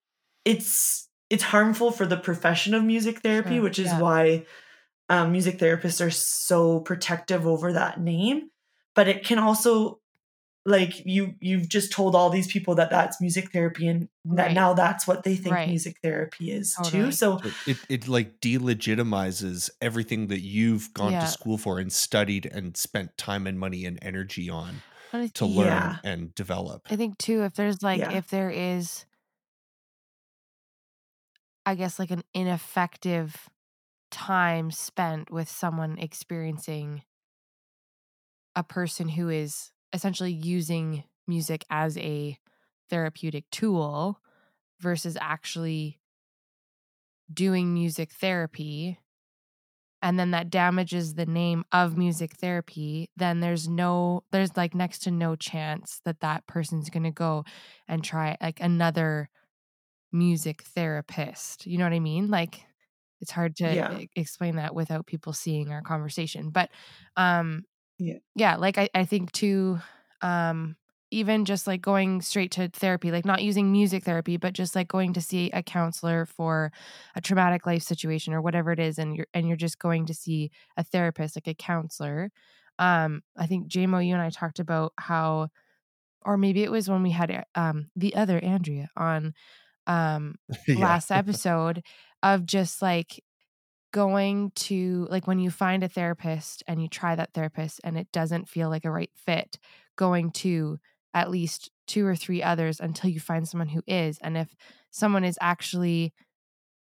it's it's harmful for the profession of music therapy, sure. which is yeah. why um, music therapists are so protective over that name. But it can also like you you've just told all these people that that's music therapy and that right. now that's what they think right. music therapy is totally. too so it, it like delegitimizes everything that you've gone yeah. to school for and studied and spent time and money and energy on to learn yeah. and develop i think too if there's like yeah. if there is i guess like an ineffective time spent with someone experiencing a person who is essentially using music as a therapeutic tool versus actually doing music therapy and then that damages the name of music therapy then there's no there's like next to no chance that that person's going to go and try like another music therapist you know what i mean like it's hard to yeah. explain that without people seeing our conversation but um yeah yeah like i, I think too um even just like going straight to therapy like not using music therapy but just like going to see a counselor for a traumatic life situation or whatever it is and you're and you're just going to see a therapist like a counselor um i think jmo you and i talked about how or maybe it was when we had um the other andrea on um yeah. last episode of just like going to like when you find a therapist and you try that therapist and it doesn't feel like a right fit going to at least two or three others until you find someone who is and if someone is actually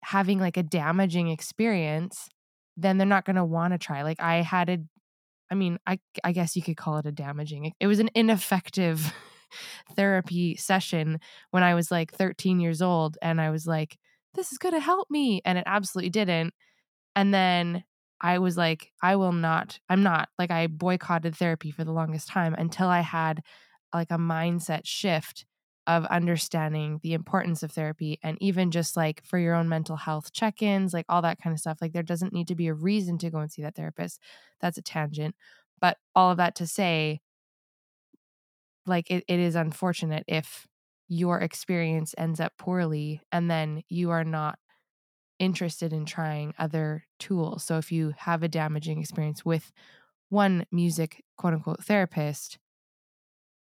having like a damaging experience then they're not going to want to try like i had a i mean i i guess you could call it a damaging it was an ineffective therapy session when i was like 13 years old and i was like this is going to help me and it absolutely didn't and then I was like, I will not, I'm not, like, I boycotted therapy for the longest time until I had like a mindset shift of understanding the importance of therapy and even just like for your own mental health check ins, like all that kind of stuff. Like, there doesn't need to be a reason to go and see that therapist. That's a tangent. But all of that to say, like, it, it is unfortunate if your experience ends up poorly and then you are not interested in trying other tools. So if you have a damaging experience with one music quote unquote therapist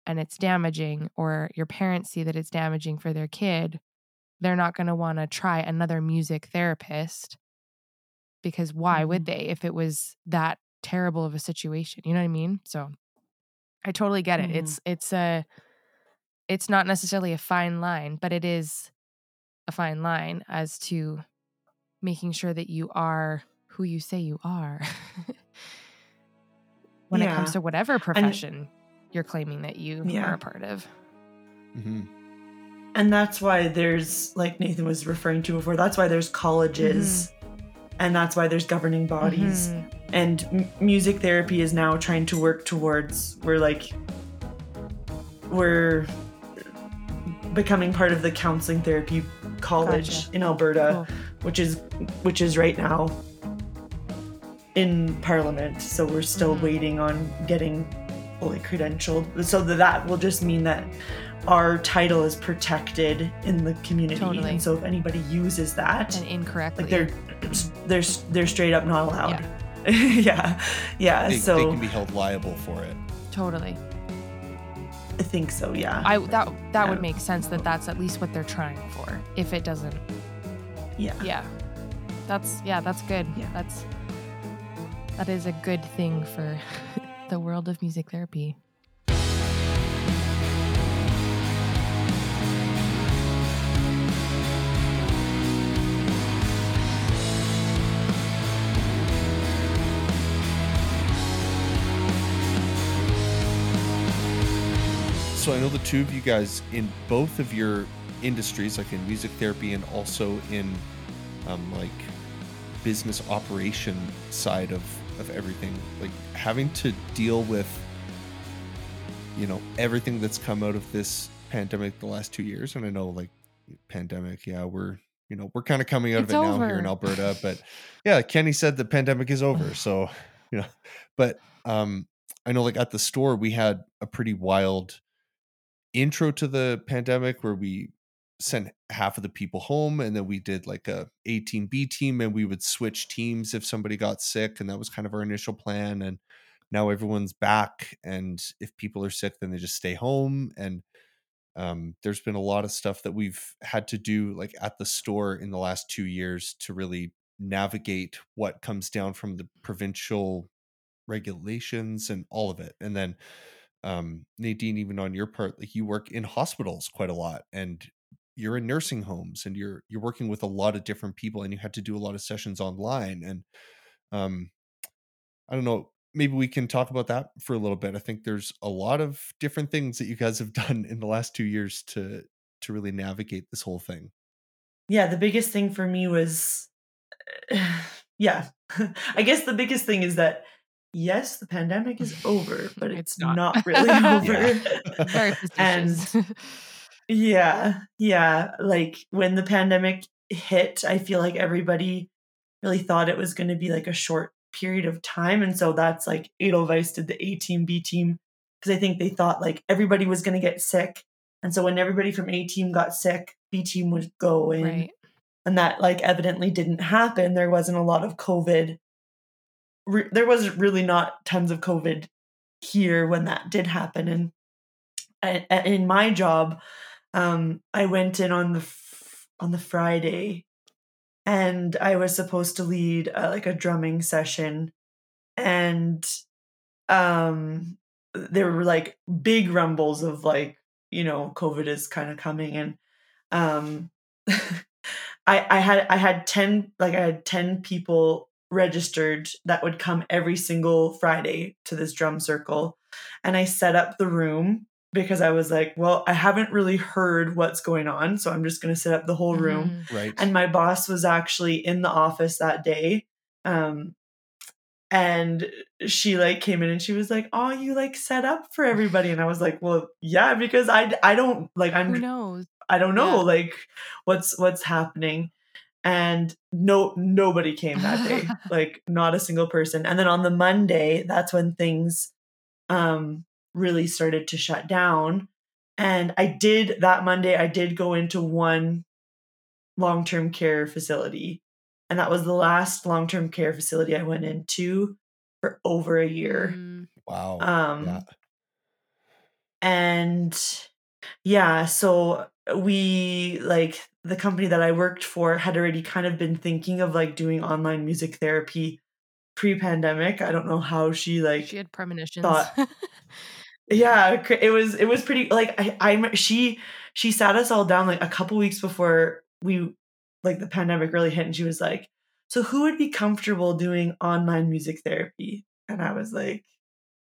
and it's damaging, or your parents see that it's damaging for their kid, they're not going to want to try another music therapist because why mm-hmm. would they if it was that terrible of a situation? You know what I mean? So I totally get it. Mm-hmm. It's it's a it's not necessarily a fine line, but it is a fine line as to making sure that you are who you say you are when yeah. it comes to whatever profession and, you're claiming that you yeah. are a part of. Mm-hmm. And that's why there's, like Nathan was referring to before, that's why there's colleges mm-hmm. And that's why there's governing bodies. Mm-hmm. And m- music therapy is now trying to work towards, we're like, we're becoming part of the counseling therapy college gotcha. in Alberta. Cool which is which is right now in parliament so we're still mm-hmm. waiting on getting fully credentialed so that will just mean that our title is protected in the community totally. and so if anybody uses that and incorrectly like they're they're they're straight up not allowed yeah yeah, yeah. They, so they can be held liable for it totally i think so yeah i that that yeah. would make sense that that's at least what they're trying for if it doesn't yeah. Yeah. That's yeah, that's good. Yeah. That's that is a good thing for the world of music therapy. I know the two of you guys in both of your industries, like in music therapy and also in um, like business operation side of of everything, like having to deal with you know everything that's come out of this pandemic the last two years, and I know like pandemic, yeah, we're you know we're kind of coming out It's of it now here in. Alberta, but yeah, Kenney said the pandemic is over, so you know, but um, I know like at the store we had a pretty wild intro to the pandemic where we sent half of the people home and then we did like a A team B team and we would switch teams if somebody got sick and that was kind of our initial plan and now everyone's back and if people are sick then they just stay home and um, there's been a lot of stuff that we've had to do like at the store in the last two years to really navigate what comes down from the provincial regulations and all of it and then um nadine even on your part like you work in hospitals quite a lot and you're in nursing homes and you're you're working with a lot of different people and you had to do a lot of sessions online and um i don't know maybe we can talk about that for a little bit. I think there's a lot of different things that you guys have done in the last two years to to really navigate this whole thing. Yeah, the biggest thing for me was, yeah, I guess the biggest thing is that yes, the pandemic is over, but It's it's, not. not. really over. Very and yeah, yeah, like when the pandemic hit, I feel like everybody really thought it was going to be like a short period of time, and so that's like Edelweiss did the A team, B team, because I think they thought like everybody was going to get sick, and so when everybody from A team got sick, B team would go in right. and that like evidently didn't happen there wasn't a lot of covid Re- there was really not tons of covid here when that did happen and I- in my job um i went in on the f- on the friday and i was supposed to lead uh, like a drumming session and um there were like big rumbles of like you know covid is kind of coming and um I, I had I had ten like I had ten people registered that would come every single Friday to this drum circle, and I set up the room because I was like, well, I haven't really heard what's going on, so I'm just going to set up the whole room. Mhm. right And my boss was actually in the office that day, um, and she like came in and she was like, "Oh, you like set up for everybody," and I was like, "Well, yeah, because I I don't like I'm Who knows? I don't know Yeah. like what's what's happening. And no nobody came that day. like not a single person. And then on the Monday, that's when things um really started to shut down. And I did that Monday I did go into one long-term care facility. And that was the last long-term care facility I went into for over a year. Mm, wow Um yeah and yeah so we like the company that i worked for had already kind of been thinking of like doing online music therapy pre-pandemic i don't know how she like she had premonitions. thought- yeah it was it was pretty like i i'm she she sat us all down like a couple weeks before we like the pandemic really hit and she was like so who would be comfortable doing online music therapy and i was like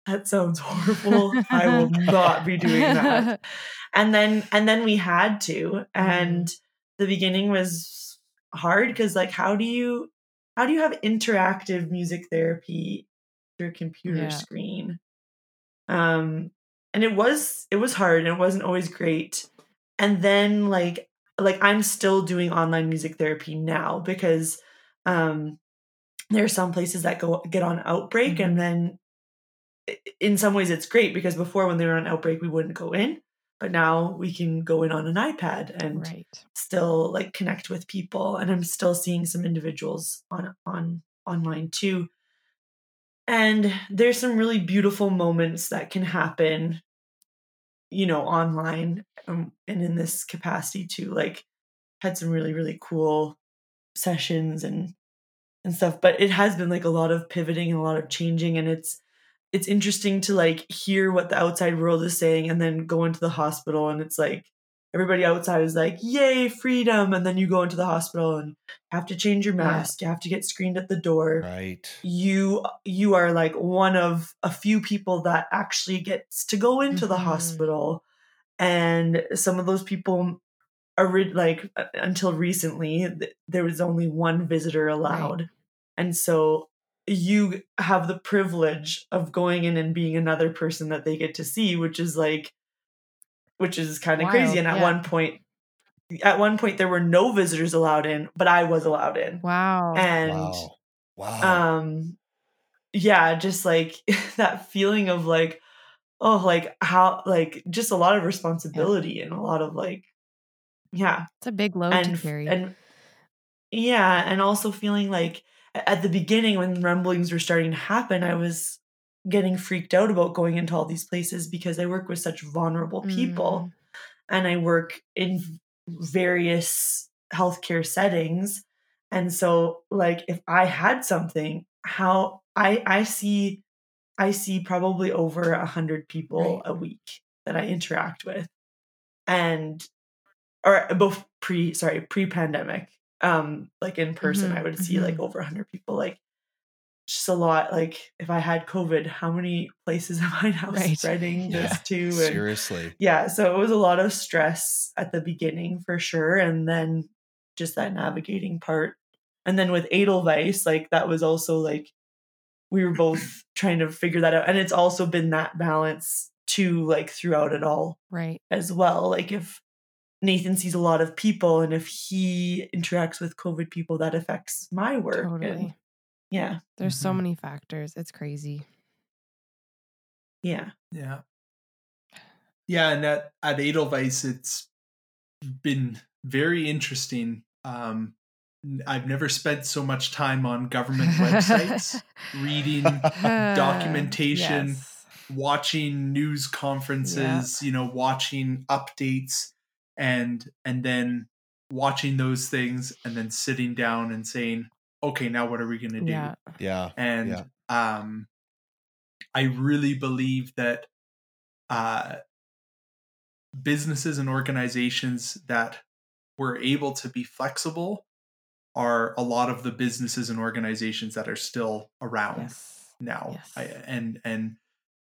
that sounds horrible. I will not be doing that. And then and then we had to and the beginning was hard because like how do you how do you have interactive music therapy through a computer Yeah. screen? Um and it was it was hard and it wasn't always great. And then like like i'm still doing online music therapy now because um there are some places that go get on outbreak Mhm. and then in some ways it's great because before when they were on outbreak we wouldn't go in but now we can go in on an ipad and right. still like connect with people. And i'm still seeing some individuals on on online too. And there's some really beautiful moments that can happen you know online um, and in this capacity too. Like had some really really cool sessions and and stuff but it has been like a lot of pivoting and a lot of changing and it's it's interesting to like hear what the outside world is saying and then go into the hospital and it's like everybody outside is like yay freedom and then you go into the hospital and have to change your mask you have to get screened at the door. Right. You you are like one of a few people that actually gets to go into the Mhm. hospital. And some of those people are like until recently there was only one visitor allowed. Right. and so you have the privilege of going in and being another person that they get to see which is like which is kind of crazy and at yeah. one point at one point there were no visitors allowed in but i was allowed in wow and wow, wow. um yeah just like that feeling of like oh like how like just a lot of responsibility yeah. and a lot of like yeah it's a big load and, to carry and yeah and also feeling like at the beginning when rumblings were starting to happen i was getting freaked out about going into all these places because i work with such vulnerable people mm. and i work in various healthcare settings and so like if i had something how i i see i see probably over a hundred people right. a week that i interact with and or both pre sorry pre-pandemic um like in person mm-hmm, i would see mm-hmm. like over 100 people like just a lot like if i had covid how many places am i now right. spreading yeah, this to? And, seriously. yeah so it was a lot of stress at the beginning for sure and then just that navigating part. And then with edelweiss like that was also like we were both trying to figure that out and it's also been that balance too like throughout it all right. as well like if Nathan sees a lot of people, and if he interacts with COVID people, that affects my work. Totally. And yeah. There's mm-hmm. so many factors. It's crazy. Yeah. Yeah. Yeah. And at, at Edelweiss, it's been very interesting. Um, I've never spent so much time on government websites reading documentation, yes. watching news conferences, yeah. you know, watching updates and and then watching those things and then sitting down and saying okay now what are we going to do yeah, yeah. and yeah. um i really believe that uh businesses and organizations that were able to be flexible are a lot of the businesses and organizations that are still around yes. now yes. I, and and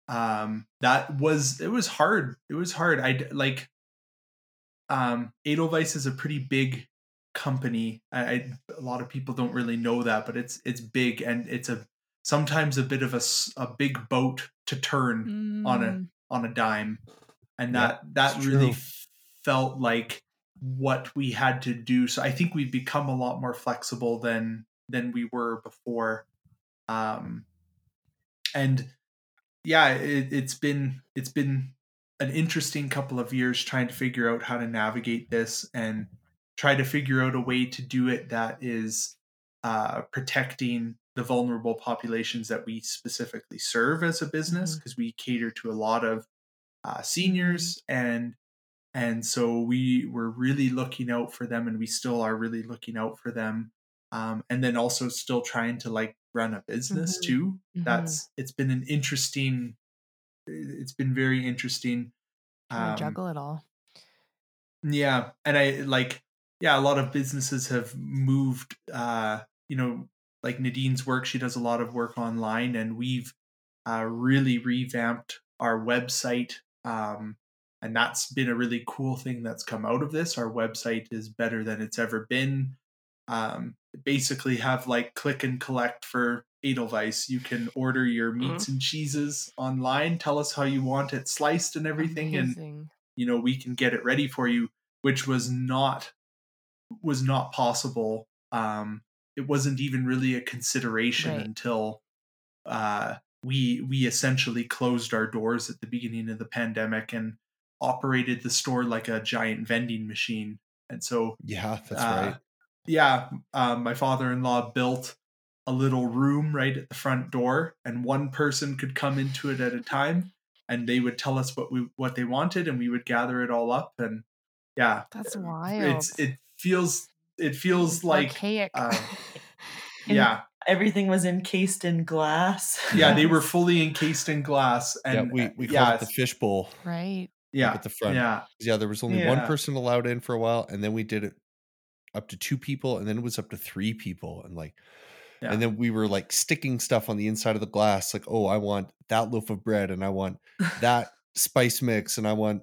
um that was it was hard it was hard i like um, Edelweiss is a pretty big company. I, I, a lot of people don't really know that, but it's it's big and it's a sometimes a bit of a, a big boat to turn mm. on a mm. on a dime, and that yeah, that really f- felt like what we had to do. So I think we've become a lot more flexible than than we were before. Um, and yeah, it, it's been it's been an interesting couple of years trying to figure out how to navigate this and try to figure out a way to do it that is uh, protecting the vulnerable populations that we specifically serve as a business because mm-hmm. we cater to a lot of uh, seniors and and so we were really looking out for them and we still are really looking out for them um, and then also still trying to like run a business mm-hmm. too mm-hmm. that's it's been an interesting it's been very interesting. Um, juggle it all. Yeah, and I like yeah, a lot of businesses have moved. Uh, you know, like Nadine's work, she does a lot of work online, and we've uh, really revamped our website. Um, and that's been a really cool thing that's come out of this. Our website is better than it's ever been. Um, basically, have like click and collect for Edelweiss. You can order your meats mm-hmm. and cheeses online. Tell us how you want it sliced and everything, Amazing. and you know we can get it ready for you. Which was not was not possible. Um, it wasn't even really a consideration right. until uh, we we essentially closed our doors at the beginning of the pandemic and operated the store like a giant vending machine. And so yeah, that's uh, right. Yeah, uh, my father-in-law built a little room right at the front door and one person could come into it at a time and they would tell us what we what they wanted and we would gather it all up and yeah. That's wild it's it feels it feels like archaic. uh, yeah. everything was encased in glass. Yeah they were fully encased in glass and yeah, we we called it the fishbowl right. yeah at the front. yeah. Yeah there was only yeah. one person allowed in for a while and then we did it up to two people and then it was up to three people and like yeah. And then we were like sticking stuff on the inside of the glass, like, oh, I want that loaf of bread and I want that spice mix and I want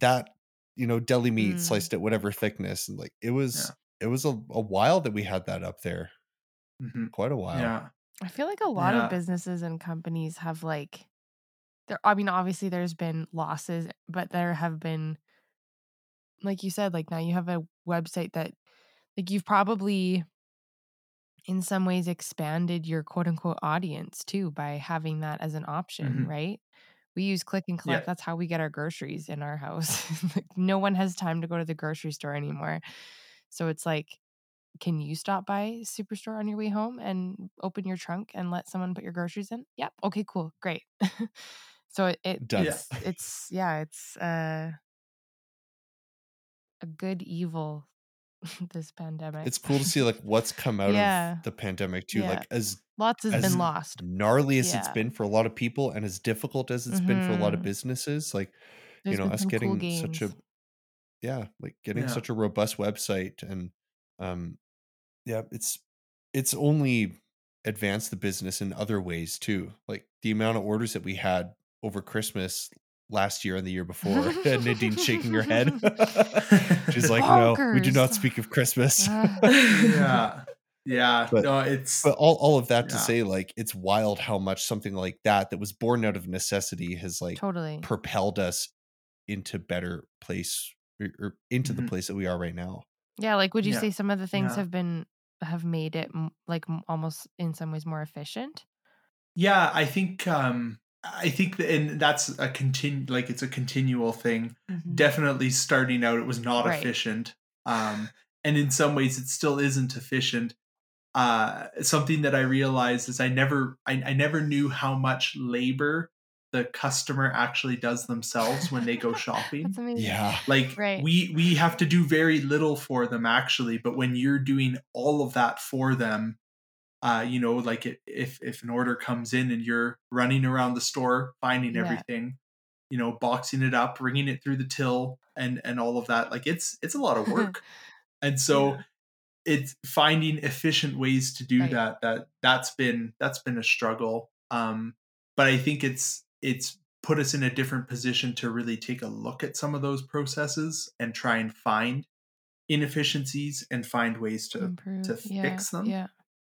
that, you know, deli meat Mm. sliced at whatever thickness. And like it was it was a, a while that we had that up there. Mhm. Quite a while. Yeah. I feel like a lot Yeah. of businesses and companies have like there I mean obviously there's been losses, but there have been like you said like now you have a website that like you've probably in some ways expanded your quote unquote audience too by having that as an option, Mhm. right? We use click and collect. Yeah. That's how we get our groceries in our house. like no one has time to go to the grocery store anymore. So it's like can you stop by Superstore on your way home and open your trunk and let someone put your groceries in? Yep. Okay, cool. Great. so it, it it's it's yeah, it's uh a good evil this pandemic. It's cool to see like what's come out Yeah. of the pandemic too. Yeah. Like as Lots has as been lost. gnarly as it's been for a lot of people and as difficult as it's been for a lot of Mhm. businesses, like There's you know, us getting cool such a yeah, like getting Yeah. such a robust website and um yeah, it's it's only advanced the business in other ways too. Like the amount of orders that we had over Christmas last year and the year before. and Nadine's shaking her head. She's like, no, we do not speak of Christmas. Ah, yeah. Yeah. But- no, it's but all, all of that to say, like, it's wild how much something like that that was born out of necessity has like totally. propelled us into better place or, or into the Mhm. place that we are right now. Yeah, like would you Yeah. say some of the things Yeah. have been have made it like almost in some ways more efficient? yeah, I think um I think that and that's a continu like it's a continual thing. Mhm. Definitely starting out it was not Right. efficient. Um and in some ways it still isn't efficient. Uh something that I realized is I never I, I never knew how much labor the customer actually does themselves when they go shopping. That's amazing. Yeah. like Right. we we have to do very little for them actually but when you're doing all of that for them uh you know like it, if if an order comes in and you're running around the store finding Yeah. everything you know boxing it up bringing it through the till and and all of that like it's it's a lot of work and so Yeah. it's finding efficient ways to do Right. that that that's been that's been a struggle um but i think it's it's put us in a different position to really take a look at some of those processes and try and find inefficiencies and find ways to Improve. to yeah, fix them Yeah.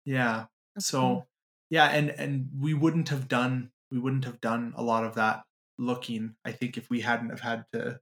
Yeah that's so yeah and and we wouldn't have done we wouldn't have done a lot of that looking i think if we hadn't have had to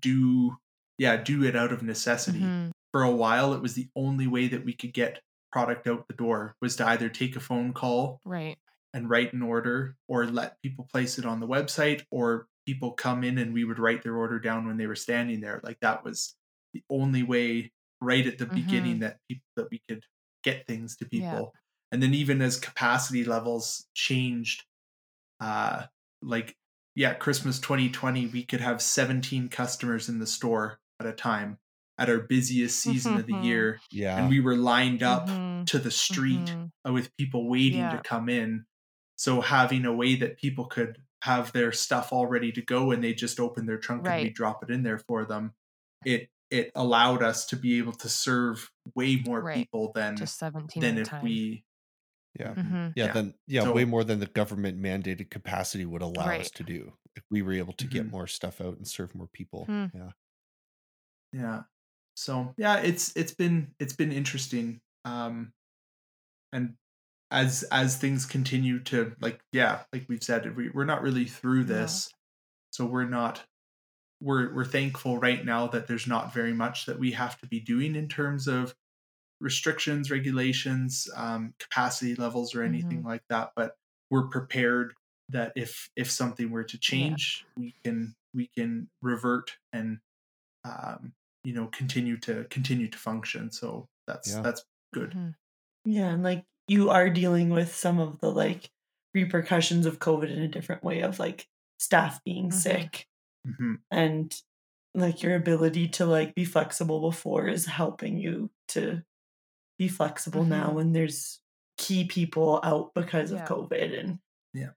do yeah do it out of necessity Mhm. for a while it was the only way that we could get product out the door was to either take a phone call Right. and write an order or let people place it on the website or people come in and we would write their order down when they were standing there like that was the only way right at the beginning that people that we could get things to Yeah. people and then even as capacity levels changed uh like yeah christmas 2020 we could have 17 customers in the store at a time at our busiest season of the Mhm. year Yeah. and we were lined up Mhm. to the street Mhm. uh, with people waiting Yeah. to come in. So having a way that people could have their stuff all ready to go and they just open their trunk and we drop it in there for them, it it allowed us to be able to serve way more Right. people than Just 17 than if time. we yeah. Mhm. Yeah, Yeah. then yeah, So- way more than the government mandated capacity would allow us to do. If we were able to get Mhm. more stuff out and serve more people. Hmm. Yeah. yeah. So yeah, it's it's been it's been interesting. Um and as as things continue to like yeah, like we've said, we, we're not really through No. this. So we're not we're we're thankful right now that there's not very much that we have to be doing in terms of restrictions, regulations, um, capacity levels, or anything like that. But we're prepared that if if something were to change, we can we can revert and um, you know continue to continue to function. So that's Yeah. that's good. Mhm. Yeah, and like you are dealing with some of the like repercussions of COVID in a different way of like staff being Mhm. sick hmm and like your ability to like be flexible before is helping you to be flexible now Mhm. when there's key people out because of COVID and yeah.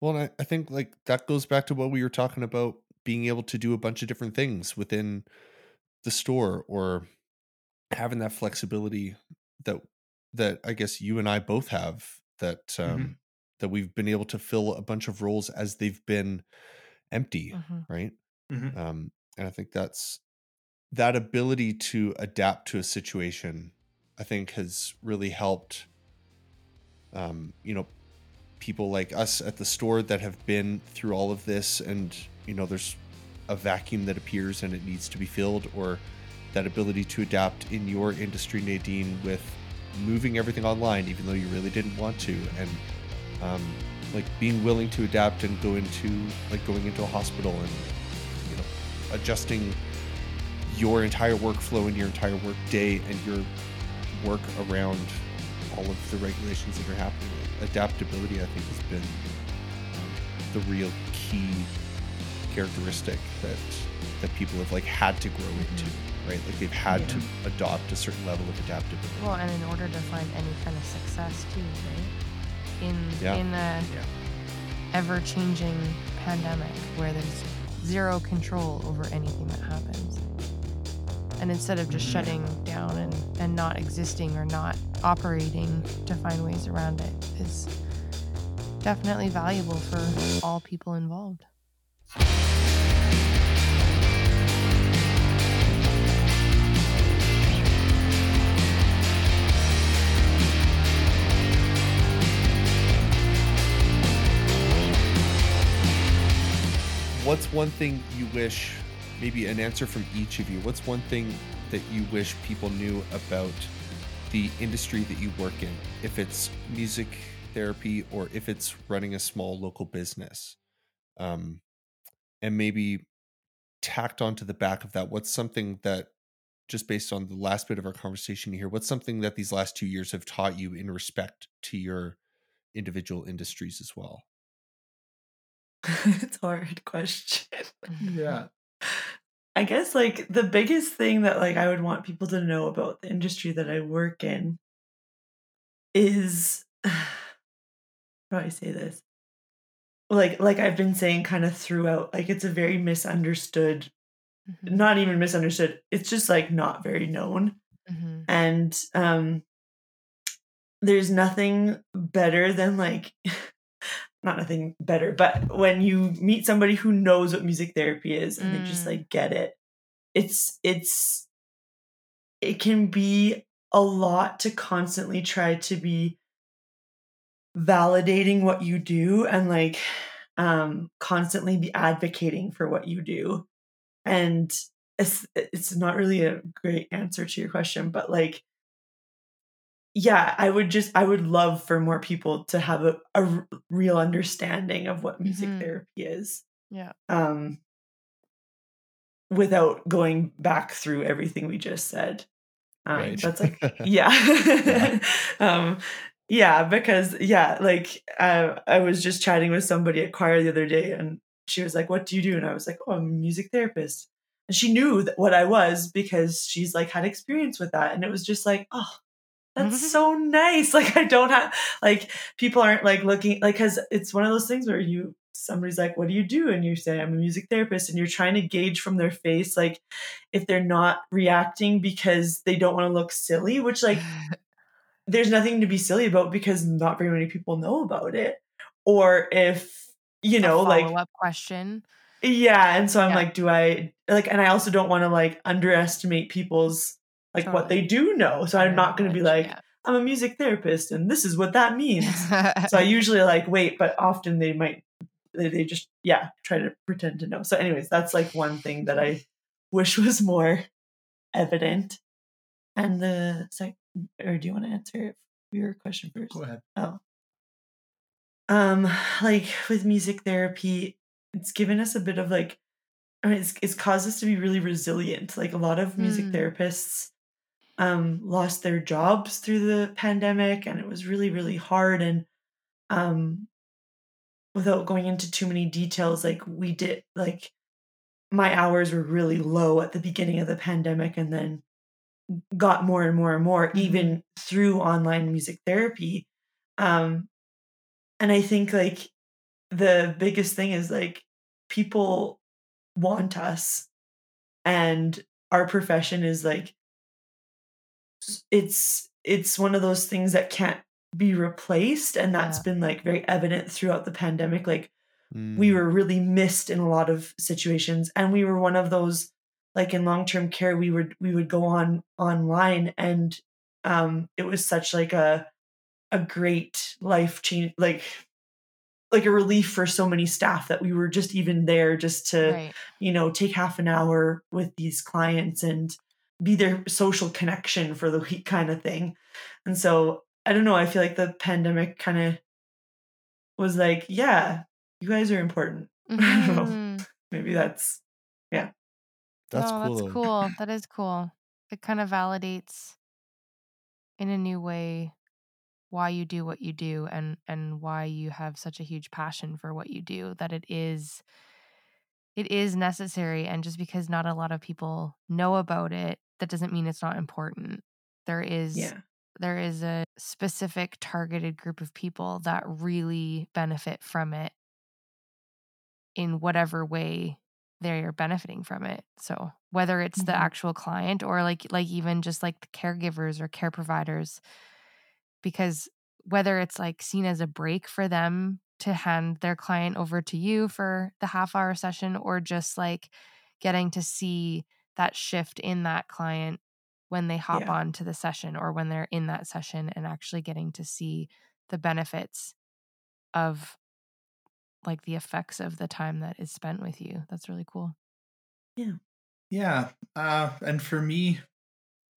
Well, and I, I think like that goes back to what we were talking about being able to do a bunch of different things within the store or having that flexibility that that I guess you and I both have that um that we've been able to fill a bunch of roles as they've been empty, Mhm. right? Mhm. Um and I think that's that ability to adapt to a situation. I think has really helped. Um, you know, people like us at the store that have been through all of this, and you know, there's a vacuum that appears and it needs to be filled, or that ability to adapt in your industry, Nadine, with moving everything online, even though you really didn't want to, and um, like being willing to adapt and go into like going into a hospital and you know adjusting your entire workflow and your entire work day and your work around all of the regulations that are happening. Adaptability, I think, has been um, the real key characteristic that that people have like had to grow into, right? Like they've had Yeah. to adopt a certain level of adaptability. Well, and in order to find any kind of success too, right? In Yeah. in a ever changing pandemic where there's zero control over anything that happens. And instead of just Mhm. shutting down and, and not existing or not operating to find ways around it is definitely valuable for all people involved. What's one thing you wish, maybe an answer from each of you, what's one thing that you wish people knew about the industry that you work in? If it's music therapy or if it's running a small local business? Um, and maybe tacked onto the back of that, what's something that, just based on the last bit of our conversation here, what's something that these last two years have taught you in respect to your individual industries as well? it's a hard question. Yeah. I guess like the biggest thing that like I would want people to know about the industry that I work in is how do I say this? Like like I've been saying kind of throughout, like it's a very misunderstood, Mhm, not even misunderstood. It's just like not very known. mhm, And um there's nothing better than like not nothing better, but when you meet somebody who knows what music therapy is and they just Mm. like get it, it's it's it can be a lot to constantly try to be validating what you do and like um constantly be advocating for what you do. And it's it's not really a great answer to your question, but like yeah, I would just I would love for more people to have a, real understanding of what music Mhm. therapy is. Yeah. Um without going back through everything we just said. Um Right. that's like yeah. um yeah, because yeah, like uh, I was just chatting with somebody at choir the other day and she was like, "What do you do?" and I was like, "Oh, I'm a music therapist." And she knew that what I was because she's like had experience with that and it was just like, "Oh, that's mm-hmm. so nice." Like I don't have like people aren't like looking like cuz it's one of those things where you somebody's like, "What do you do?" and you say, "I'm a music therapist." and you're trying to gauge from their face like if they're not reacting because they don't want to look silly, which like there's nothing to be silly about because not very many people know about it. Or if, you know, like, follow-up question. yeah. And so I'm Yeah. like, do I, like, and I also don't want to like underestimate people's, like, what they do know. So I'm not going to be like, Yeah. I'm a music therapist and this is what that means. so I usually like wait, but often they might, they, they just, yeah, try to pretend to know. So, anyways, that's like one thing that I wish was more evident. And the sec, or do you want to answer your question first? Go ahead. Oh. Um, like with music therapy, it's given us a bit of like I mean it's it's caused us to be really resilient. Like a lot of music Mm. therapists um lost their jobs through the pandemic and it was really, really hard. And um without going into too many details, like we did like my hours were really low at the beginning of the pandemic and then got more and more and more even through online music therapy um and i think like the biggest thing is like people want us and our profession is like it's it's one of those things that can't be replaced and that's Yeah. been like very evident throughout the pandemic like we Mm. were really missed in a lot of situations and we were one of those like in long-term care we would we would go on online and um it was such like a a great life change like like a relief for so many staff that we were just even there just to right. you know take half an hour with these clients and be their social connection for the week kind of thing and so i don't know i feel like the pandemic kind of was like yeah you guys are important I don't know. Mhm. maybe that's yeah. That's no, cool. That's cool. That is cool. It kind of validates in a new way why you do what you do and and why you have such a huge passion for what you do that it is it is necessary and just because not a lot of people know about it that doesn't mean it's not important there is yeah there is a specific targeted group of people that really benefit from it in whatever way they're benefiting from it. So whether it's the Mhm. actual client or like like even just like the caregivers or care providers because whether it's like seen as a break for them to hand their client over to you for the half hour session or just like getting to see that shift in that client when they hop Yeah. on to the session or when they're in that session and actually getting to see the benefits of like the effects of the time that is spent with you. That's really cool. Yeah. Yeah. Uh, and for me,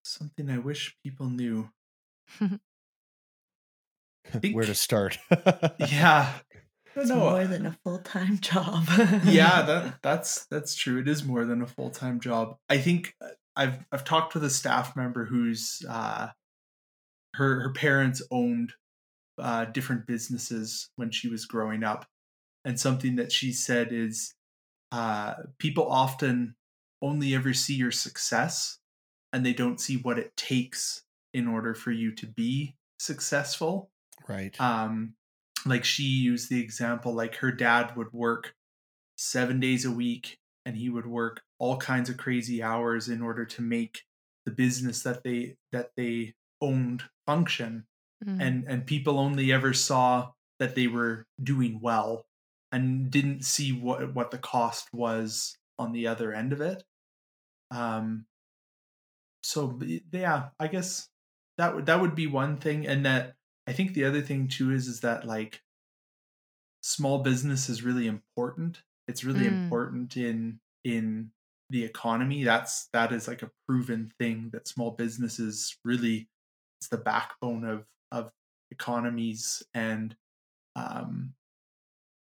something I wish people knew. think- Where to start? Yeah. I it's don't know. more than a full-time job yeah, that that's that's true. It is more than a full time job. I think uh, I've I've talked with a staff member who's uh, her her parents owned uh, different businesses when she was growing up, and something that she said is uh, people often only ever see your success, and they don't see what it takes in order for you to be successful right. um like she used the example like her dad would work seven days a week and he would work all kinds of crazy hours in order to make the business that they that they owned function Mm. and and people only ever saw that they were doing well and didn't see what what the cost was on the other end of it um so yeah i guess that would that would be one thing and that i think the other thing too is is that like small business is really important. It's really Mm. important in in the economy. That's that is like a proven thing that small businesses really it's the backbone of of economies and um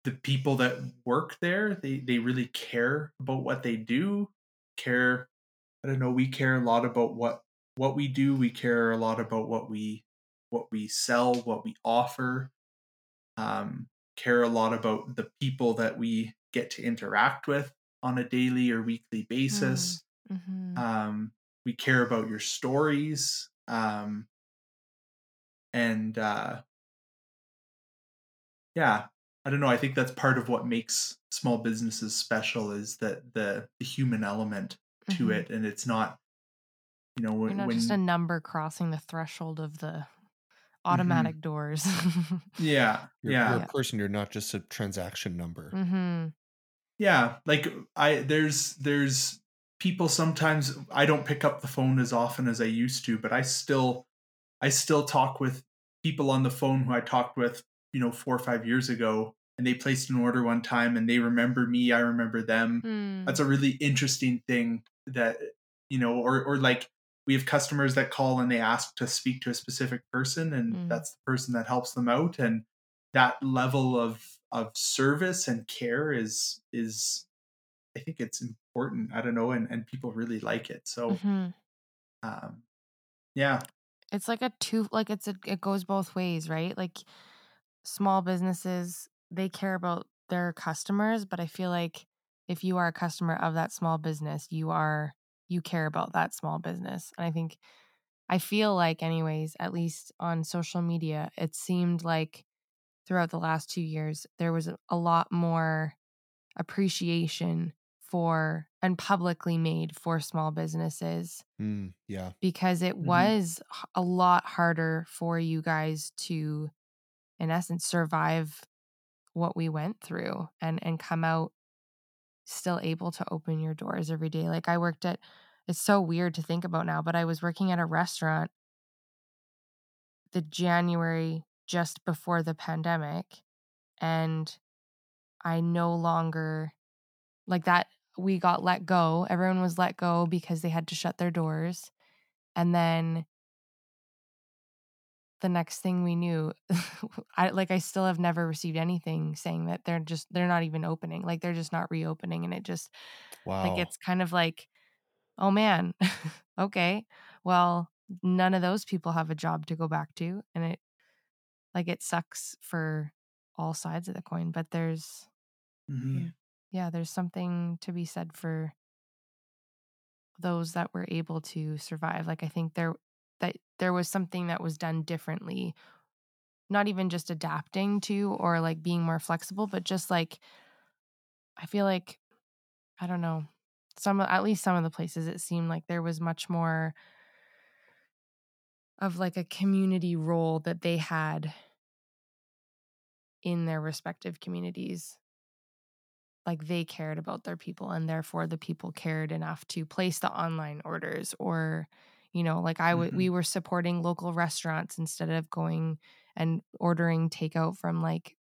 the people that work there they they really care about what they do care i don't know we care a lot about what what we do. We care a lot about what we what we sell what we offer um care a lot about the people that we get to interact with on a daily or weekly basis Mhm. um, we care about your stories um, and uh, yeah i don't know i think that's part of what makes small businesses special is that the, the human element to Mhm. it and it's not you know You're not when just a number crossing the threshold of the Mm-hmm. automatic doors. yeah You're, yeah you're a person. You're not just a transaction number. hmm yeah like i there's there's people sometimes i don't pick up the phone as often as i used to but i still i still talk with people on the phone who i talked with you know four or five years ago and they placed an order one time and they remember me i remember them Hmm. that's a really interesting thing that you know or or like we have customers that call and they ask to speak to a specific person and Mm. that's the person that helps them out and that level of of service and care is is i think it's important i don't know and and people really like it so Mhm. um yeah It's like a two, like it's a, it goes both ways, right? Like small businesses, they care about their customers, but I feel like if you are a customer of that small business, you are, you care about that small business. And I think, I feel like, anyways, at least on social media, it seemed like throughout the last two years, there was a- lot more appreciation for and publicly made for small businesses Mm, yeah. because it Mhm. was a lot harder for you guys to in essence survive what we went through and and come out still able to open your doors every day. Like I worked at it's so weird to think about now, but I was working at a restaurant the January just before the pandemic and I no longer like that we got let go. Everyone was let go because they had to shut their doors. And then the next thing we knew, I like I still have never received anything saying that they're just they're not even opening. Like they're just not reopening and it just Wow. like it's kind of like oh man. okay. Well, none of those people have a job to go back to and it like it sucks for all sides of the coin, but there's Mhm. yeah, there's something to be said for those that were able to survive. Like I think there that there was something that was done differently. Not even just adapting to or like being more flexible, but just like I feel like I don't know. Some at least some of the places it seemed like there was much more of like a community role that they had in their respective communities like they cared about their people and therefore the people cared enough to place the online orders or you know like I would Mhm. we were supporting local restaurants instead of going and ordering takeout from like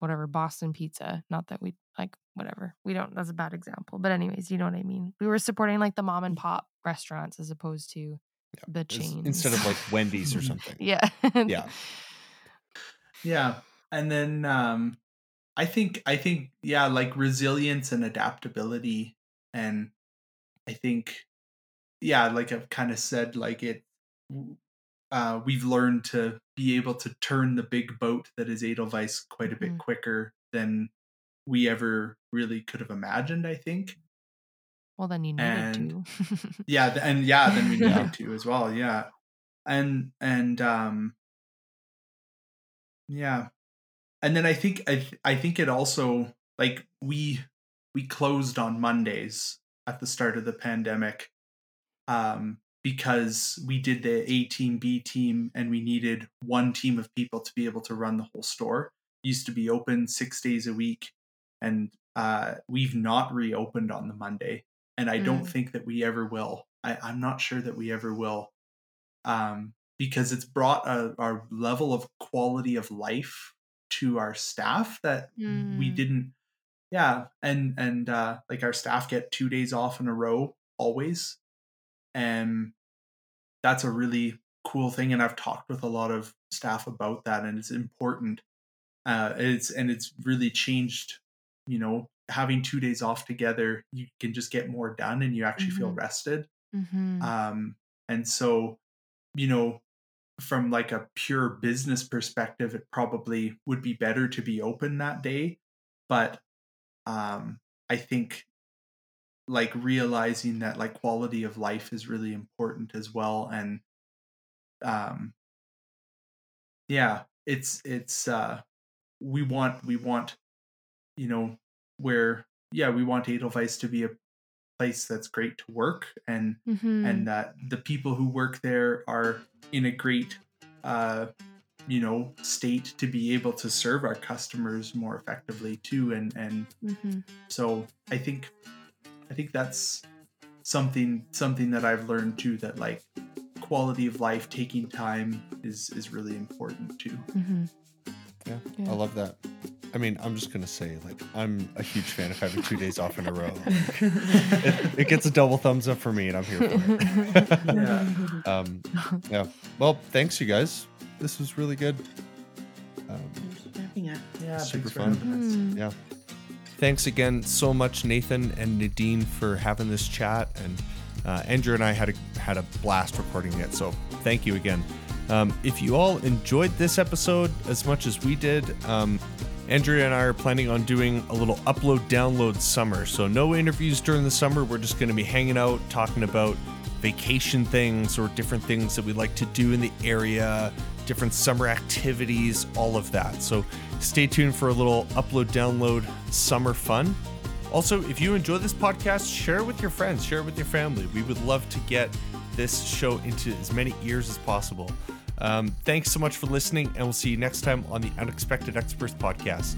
whatever Boston pizza not that we like whatever we don't that's a bad example but anyways you know what I mean we were supporting like the mom and pop restaurants as opposed to the It's- chains instead of like Wendy's or something. yeah Yeah. Yeah. And then um I think I think yeah, like resilience and adaptability and I think yeah, like I've kind of said like it uh we've learned to be able to turn the big boat that is Edelweiss quite a bit Mhm. quicker than we ever really could have imagined, I think. well then you needed And- to yeah and yeah then we needed Yeah. to as well yeah and and um yeah and then i think i th- i think it also like we we closed on mondays at the start of the pandemic um because we did the a team b team and we needed one team of people to be able to run the whole store used to be open six days a week and uh we've not reopened on the monday and I don't Mm. think that we ever will. I, I'm not sure that we ever will, um, because it's brought a, our level of quality of life to our staff that we Mm. didn't. Yeah, and and uh, like our staff get two days off in a row always, and that's a really cool thing. And I've talked with a lot of staff about that, and it's important. Uh, it's and it's really changed. You know, having two days off together, you can just get more done, and you actually feel Mhm. rested. Mhm. Um, and so, you know, from like a pure business perspective, it probably would be better to be open that day. But um, I think like realizing that like quality of life is really important as well. And um, yeah, it's it's uh, we want we want you know where yeah we want Edelweiss to be a place that's great to work and Mhm. and that the people who work there are in a great uh you know state to be able to serve our customers more effectively too and and Mhm. so i think i think that's something something that i've learned too that like quality of life taking time is is really important too Mhm. Yeah, Yeah. I love that. I mean, I'm just gonna say, like, I'm a huge fan of having two days off in a row. It, it gets a double thumbs up for me, and I'm here for it. Yeah. um, yeah. Well, thanks, you guys. This was really good. Um, Thanks for having us. yeah Super thanks for fun. us. Mm. yeah. Thanks again so much, Nathan and Nadine, for having this chat. And uh, Andrea and I had a had a blast recording it. So thank you again. Um, if you all enjoyed this episode as much as we did, um, Andrea and I are planning on doing a little upload download summer. So no interviews during the summer. We're just going to be hanging out, talking about vacation things or different things that we like to do in the area, different summer activities, all of that. So stay tuned for a little upload download summer fun. Also, if you enjoy this podcast, share it with your friends, share it with your family. We would love to get this show into as many ears as possible. Um, thanks so much for listening, and we'll see you next time on the Unexpected Experts podcast.